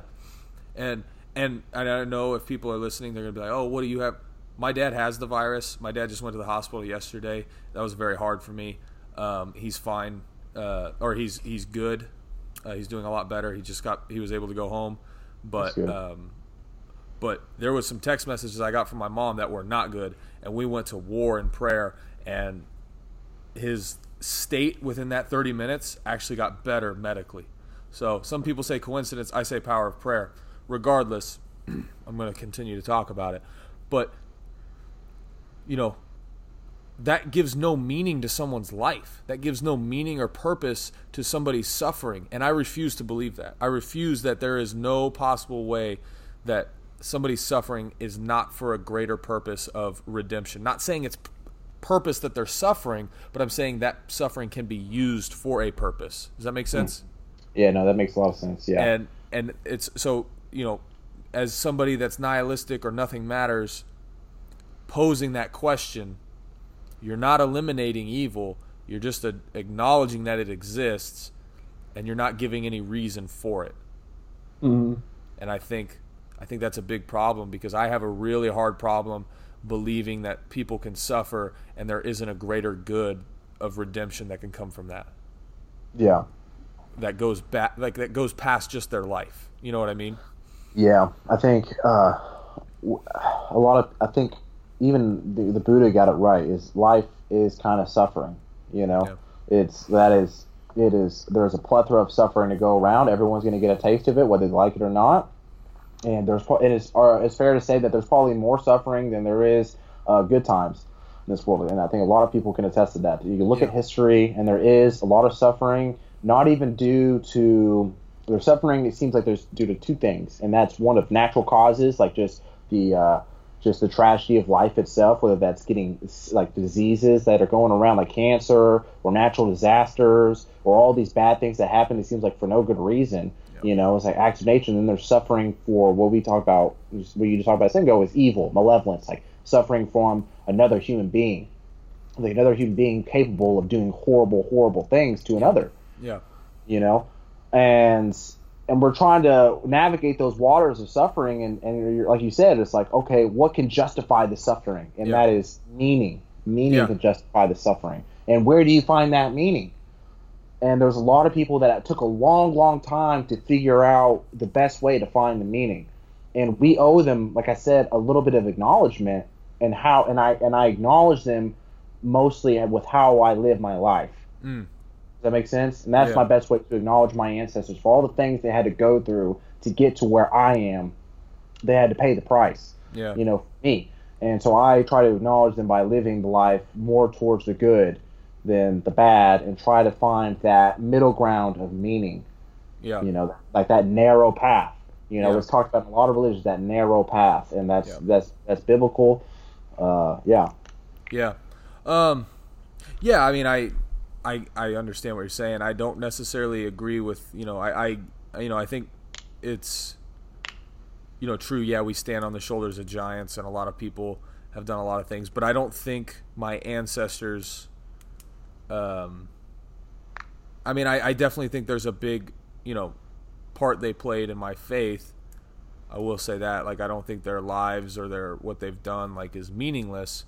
and and I don't know if people are listening. They're gonna be like, "Oh, what do you have?" My dad has the virus. My dad just went to the hospital yesterday. That was very hard for me. Um, he's fine, uh, or he's he's good. Uh, he's doing a lot better. He just got he was able to go home, but um, but there was some text messages I got from my mom that were not good, and we went to war in prayer, and his state within that 30 minutes actually got better medically. So some people say coincidence, I say power of prayer. Regardless, I'm going to continue to talk about it. But you know, that gives no meaning to someone's life. That gives no meaning or purpose to somebody's suffering. And I refuse to believe that. I refuse that there is no possible way that somebody's suffering is not for a greater purpose of redemption. Not saying it's p- purpose that they're suffering, but I'm saying that suffering can be used for a purpose. Does that make sense? Yeah, no, that makes a lot of sense. Yeah, and and it's so you know as somebody that's nihilistic or nothing matters posing that question you're not eliminating evil you're just a, acknowledging that it exists and you're not giving any reason for it. Mhm. and i think i think that's a big problem because i have a really hard problem believing that people can suffer and there isn't a greater good of redemption that can come from that. Yeah, that goes back like that goes past just their life. You know what i mean yeah. I think uh, a lot of I think even the, the Buddha got it right. Is life is kind of suffering. You know, it's that is it is. There's a plethora of suffering to go around. Everyone's going to get a taste of it, whether they like it or not. And there's it is or it's fair to say that there's probably more suffering than there is uh, good times in this world. And I think a lot of people can attest to that. You can look Yeah. at history, and there is a lot of suffering, not even due to there's suffering. It seems like there's due to two things, and that's one of natural causes, like just the uh, just the tragedy of life itself, whether that's getting like diseases that are going around, like cancer or natural disasters, or all these bad things that happen. It seems like for no good reason. You know, it's like acts of nature, and then they're suffering for what we talk about. What you just talked about second is evil, malevolence, like suffering from another human being, like another human being capable of doing horrible, horrible things to another yeah you know and and we're trying to navigate those waters of suffering. And, and you're, like you said it's like okay what can justify the suffering? And Yeah. that is meaning. Meaning Yeah. can justify the suffering. And where do you find that meaning? And there's a lot of people that took a long long time to figure out the best way to find the meaning. And we owe them like i said a little bit of acknowledgement and how and i and i acknowledge them mostly with how i live my life. Mm. Does that make sense? And that's Yeah. my best way to acknowledge my ancestors for all the things they had to go through to get to where I am. They had to pay the price, Yeah. you know, for me. And so I try to acknowledge them by living the life more towards the good than the bad and try to find that middle ground of meaning, Yeah. you know, like that narrow path. You know, Yeah. it's talked about in a lot of religions, that narrow path. And that's Yeah. that's that's biblical. Uh, yeah. Yeah. Um yeah, I mean I I I understand what you're saying. I don't necessarily agree with, you know, I I you know, I think it's you know, true, yeah, we stand on the shoulders of giants and a lot of people have done a lot of things, but I don't think my ancestors um I mean, I, I definitely think there's a big, you know, part they played in my faith. I will say that. Like I don't think their lives or their what they've done like is meaningless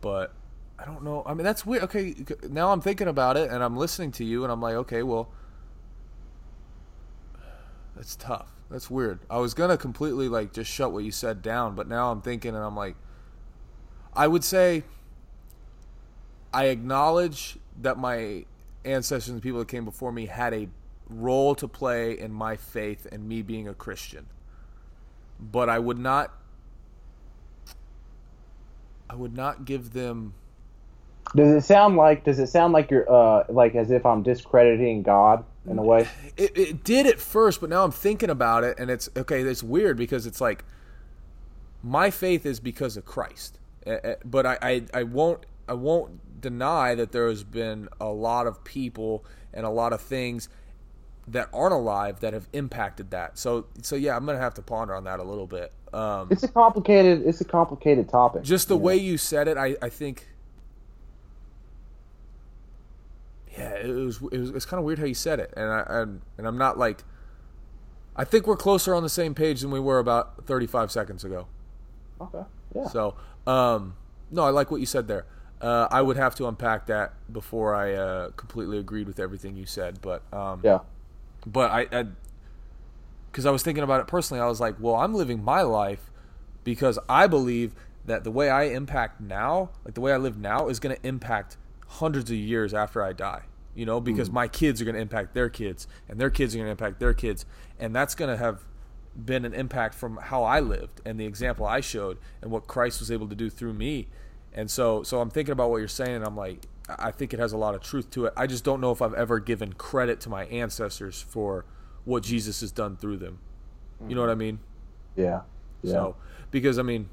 but I don't know. I mean, that's weird. Okay, now I'm thinking about it and I'm listening to you and I'm like, okay, well, that's tough. That's weird. I was gonna completely like just shut what you said down, but now I'm thinking and I'm like, I would say I acknowledge that my ancestors and people that came before me had a role to play in my faith and me being a Christian, but I would not I would not give them. Does it sound like does it sound like you're uh like as if I'm discrediting God in a way? It, it did at first, but now I'm thinking about it, and it's okay. It's weird because it's like my faith is because of Christ, but I, I, I won't I won't deny that there has been a lot of people and a lot of things that aren't alive that have impacted that. So so yeah, I'm gonna have to ponder on that a little bit. Um, It's a complicated it's a complicated topic. just the know? way you said it, I, I think. Yeah, it was it was it's kind of weird how you said it, and I and, and I'm not like. I think we're closer on the same page than we were about 35 seconds ago. Okay. Yeah. So, um, no, I like what you said there. Uh, I would have to unpack that before I uh, completely agreed with everything you said, but um, yeah. but I, because I, was thinking about it personally, I was like, well, I'm living my life because I believe that the way I impact now, like the way I live now, is going to impact hundreds of years after I die. You know, because my kids are going to impact their kids, and their kids are going to impact their kids, and that's going to have been an impact from how I lived and the example I showed and what Christ was able to do through me. And so, so I'm thinking about what you're saying, and I'm like, I think it has a lot of truth to it. I just don't know if I've ever given credit to my ancestors for what Jesus has done through them. You know what I mean? Yeah. Yeah. So, because I mean,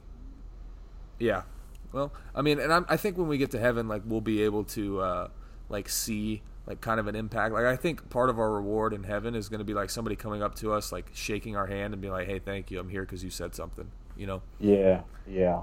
yeah. Well, I mean, and I'm, I think when we get to heaven, like we'll be able to uh, like see like kind of an impact. Like I think part of our reward in heaven is going to be like somebody coming up to us, like shaking our hand and be like, "Hey, thank you. I'm here because you said something." You know. yeah. Yeah.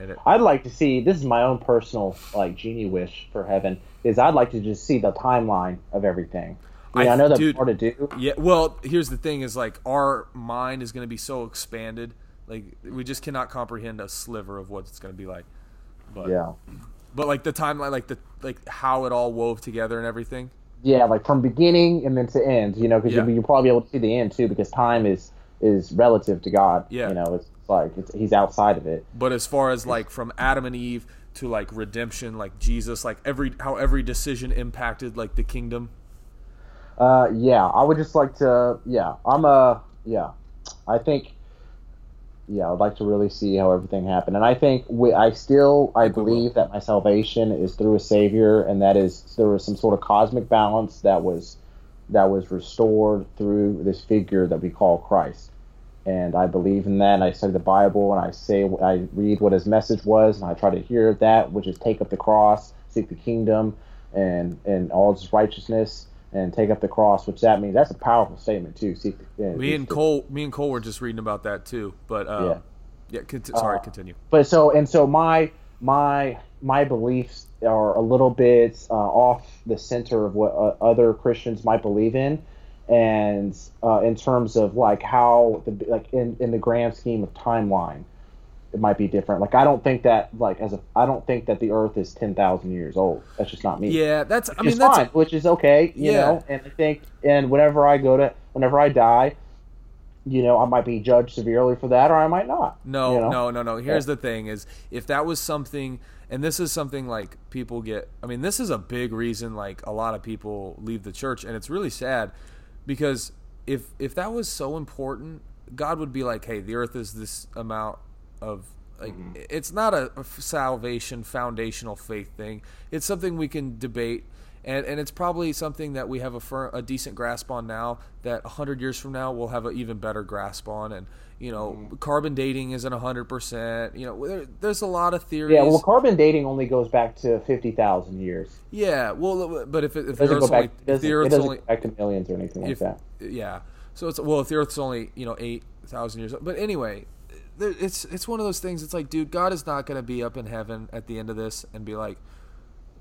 And it, I'd like to see this is my own personal like genie wish for heaven is I'd like to just see the timeline of everything. I, mean, I- I know that's dude- hard to do. Yeah, well, here's the thing: is like our mind is going to be so expanded, like we just cannot comprehend a sliver of what it's going to be like. But, Yeah. But like the timeline, like the like how it all wove together and everything. Yeah, like from beginning and then to end, you know, because Yeah. you'll, probably be able to see the end too, because time is is relative to God. Yeah. You know, it's like it's, he's outside of it. But as far as like from Adam and Eve to like redemption, like Jesus, like every how every decision impacted like the kingdom. Uh, yeah, I would just like to. Yeah, I'm a. Yeah, I think. Yeah, I'd like to really see how everything happened, and I think we, I still I think we will. believe that my salvation is through a Savior, and that is there was some sort of cosmic balance that was that was restored through this figure that we call Christ, and I believe in that. And I study the Bible, and I say I read what His message was, and I try to hear that, which is take up the cross, seek the kingdom, and and all its righteousness and take up the cross, which that means that's a powerful statement too. See, uh, Me and Cole, me and Cole were just reading about that too. But um, Yeah. yeah, cont- sorry, Uh, continue. But so and so my my my beliefs are a little bit uh, off the center of what uh, other Christians might believe in, and uh, in terms of like how the like in in the grand scheme of timeline, it might be different. Like I don't think that like as a I don't think that the Earth is ten thousand years old. That's just not me. Yeah, that's. I Which mean, is that's fine, which is okay, you Yeah. know. And I think, and whenever I go to, whenever I die, you know, I might be judged severely for that, or I might not. No, you know? no, no, no. Here's the thing: is if that was something, and this is something like people get. I mean, this is a big reason like a lot of people leave the church, and it's really sad because if if that was so important, God would be like, "Hey, the earth is this amount of." Like, mm-hmm. It's not a, a salvation foundational faith thing. It's something we can debate, and and it's probably something that we have a fir- a decent grasp on now. That hundred years from now we'll have an even better grasp on, and you know, mm-hmm. carbon dating isn't hundred percent. You know, there, there's a lot of theories. Yeah, well, carbon dating only goes back to fifty thousand years. Yeah, well, but if, it, if It the doesn't go back. only, It doesn't, the it doesn't only, go back to millions or anything like that. yeah, so it's well, if the Earth's only you know eight thousand years, old. but anyway, there, it's it's one of those things. It's like, dude, God is not going to be up in heaven at the end of this and be like,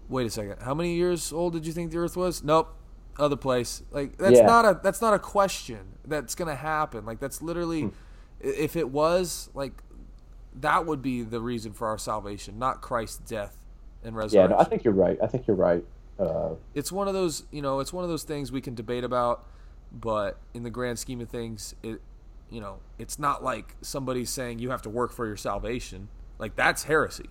wait a second, how many years old did you think the Earth was? Nope, other place. Like that's Yeah. not a that's not a question that's going to happen. Like that's literally, Hmm. if it was like, that would be the reason for our salvation, not Christ's death and Yeah, resurrection no, I think you're right. I think you're right. Uh, it's one of those you know it's one of those things we can debate about but in the grand scheme of things it you know it's not like somebody's saying you have to work for your salvation like that's heresy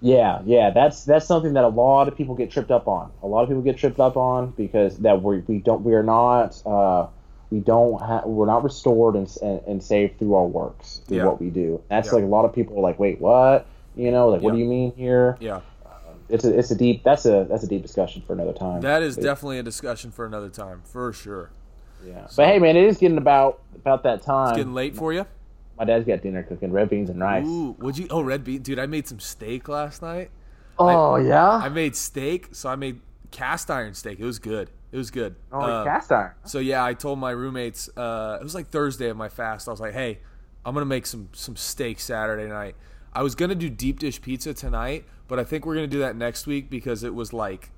Yeah, yeah, that's that's something that a lot of people get tripped up on. A lot of people get tripped up on because that we we don't we are not uh, we don't ha- we're not restored and, and and saved through our works through Yeah. what we do. That's Yeah. like a lot of people are like, wait, what? You know, like what do you mean here? yeah It's a it's a deep that's a that's a deep discussion for another time. that is But- definitely a discussion for another time for sure yeah. But hey, man, it is getting about about that time. it's getting late for you My dad's got dinner cooking red beans and rice. ooh would you oh red bean dude i made some steak last night oh yeah. i made steak so i made cast iron steak it was good it was good oh, Uh, cast iron. So yeah, I told my roommates. Uh, it was like Thursday of my fast. I was like, "Hey, I'm gonna make some some steak Saturday night." I was gonna do deep dish pizza tonight, but I think we're gonna do that next week because it was like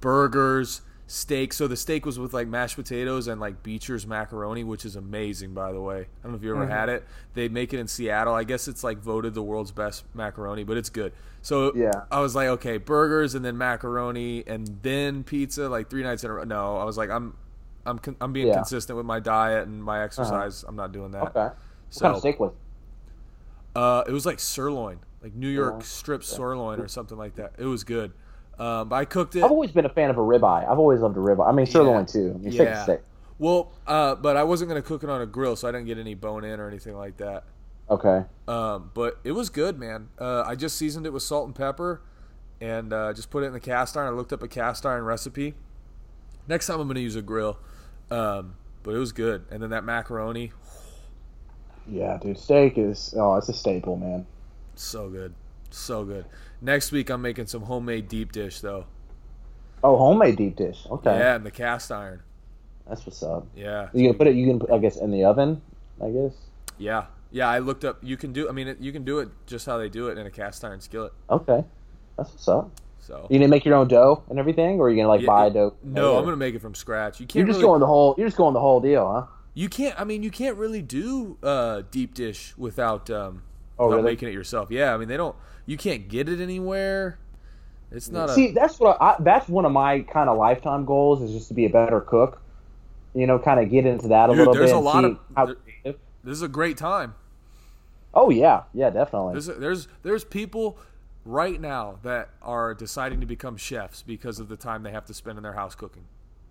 burgers, steak. So the steak was with like mashed potatoes and like Beecher's macaroni, which is amazing, by the way. I don't know if you ever had it. They make it in Seattle. I guess it's like voted the world's best macaroni, but it's good. So Yeah. I was like, okay, burgers and then macaroni and then pizza, like three nights in a row. No, I was like, I'm, I'm, con- I'm being Yeah. Uh-huh. consistent with my diet and my exercise. I'm not doing that. Okay. What So, kind of steak was? it? uh, it was like sirloin, like New York Sirloin. strip sirloin or something like that. It was good. Um, but I cooked it. I've always been a fan of a ribeye. I've always loved a ribeye. I mean, sirloin Yeah. too. I mean, steak Yeah. steak. Well, uh, but I wasn't gonna cook it on a grill, so I didn't get any bone in or anything like that. Okay. Um, but it was good, man. Uh, I just seasoned it with salt and pepper, and uh, just put it in the cast iron. I looked up a cast iron recipe. Next time I'm gonna use a grill, um, but it was good. And then that macaroni, Yeah, dude. Steak is oh, it's a staple, man. so good, so good. Next week I'm making some homemade deep dish though. Oh, homemade deep dish. Okay. Yeah, and the cast iron. That's what's up. Yeah, You can put it. You can, put, I guess, in the oven. I guess. yeah, yeah. I looked up. You can do. I mean, you can do it just how they do it in a cast iron skillet. Okay. That's what's up. So You gonna make your own dough and everything, or are you gonna like Yeah, buy dough? No, Or- I'm gonna make it from scratch. You can't. You're just really, going the whole. You're just going the whole deal, huh? You can't. I mean, you can't really do uh, deep dish without um, Oh, without really? making it yourself. Yeah, I mean, they don't. You can't get it anywhere. It's not See, a. that's what I, that's one of my kind of lifetime goals is just to be a better cook. You know, kind of get into that a Dude, little there's bit. There's a lot of- how there- This is a great time. Oh yeah, yeah, definitely. There's there's there's people right now that are deciding to become chefs because of the time they have to spend in their house cooking.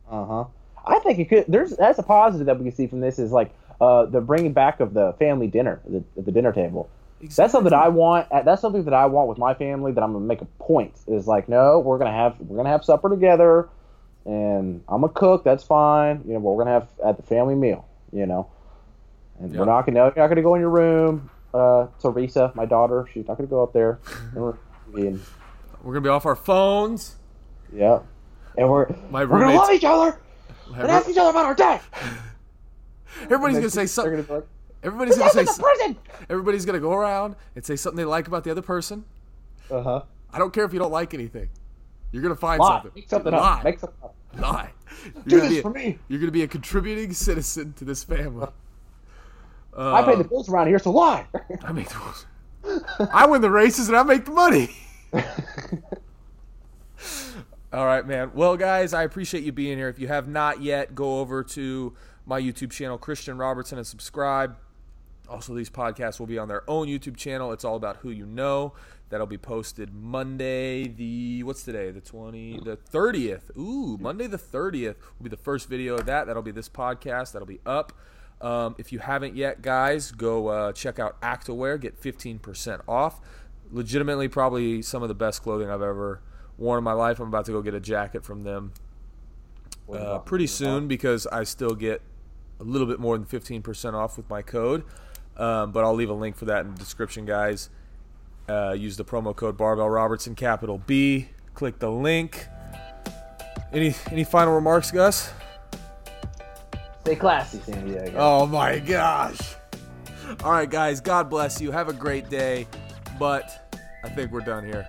Uh huh. I think it could. There's that's a positive that we can see from this is like uh, the bringing back of the family dinner, the, the dinner table. That's something that I want. uh, That's something that I want with my family. That I'm gonna make a point. Is like, no, we're gonna have we're gonna have supper together, and I'm a cook. That's fine. You know, but we're gonna have at the family meal. You know, and Yeah. we're not gonna you're not gonna go in your room. Uh, Teresa, my daughter, she's not gonna go up there. We're- We're gonna be off our phones. yeah, and we're My we're gonna love each other and ask each other about our day. Everybody's gonna say something. Gonna be like, Everybody's gonna say. in the so- prison. Everybody's gonna go around and say something they like about the other person. Uh huh. I don't care if you don't like anything. You're gonna find Lie. something. Make something Lie. up. Make something up. Lie. Do You're gonna, this be for me. you're gonna be a contributing citizen to this family. I pay the bills around here, so lie. I make the rules. I win the races and I make the money. All right, man. Well, guys, I appreciate you being here. If you have not yet, go over to my YouTube channel, Christian Robertson, and subscribe. Also, these podcasts will be on their own YouTube channel. It's all about who you know. That'll be posted Monday, the what's today? The twenty, the thirtieth. Ooh, Monday the thirtieth will be the first video of that. That'll be this podcast. That'll be up. Um, if you haven't yet, guys, go uh, check out Actaware. Get fifteen percent off. Legitimately, probably some of the best clothing I've ever worn in my life. I'm about to go get a jacket from them uh, pretty soon because I still get a little bit more than 15% off with my code. Um, but I'll leave a link for that in the description, guys. Uh, use the promo code Barbell Robertson, capital B. Click the link. Any any final remarks, Gus? Stay classy, San Diego. Oh my gosh! All right, guys. God bless you. Have a great day. But I think we're done here.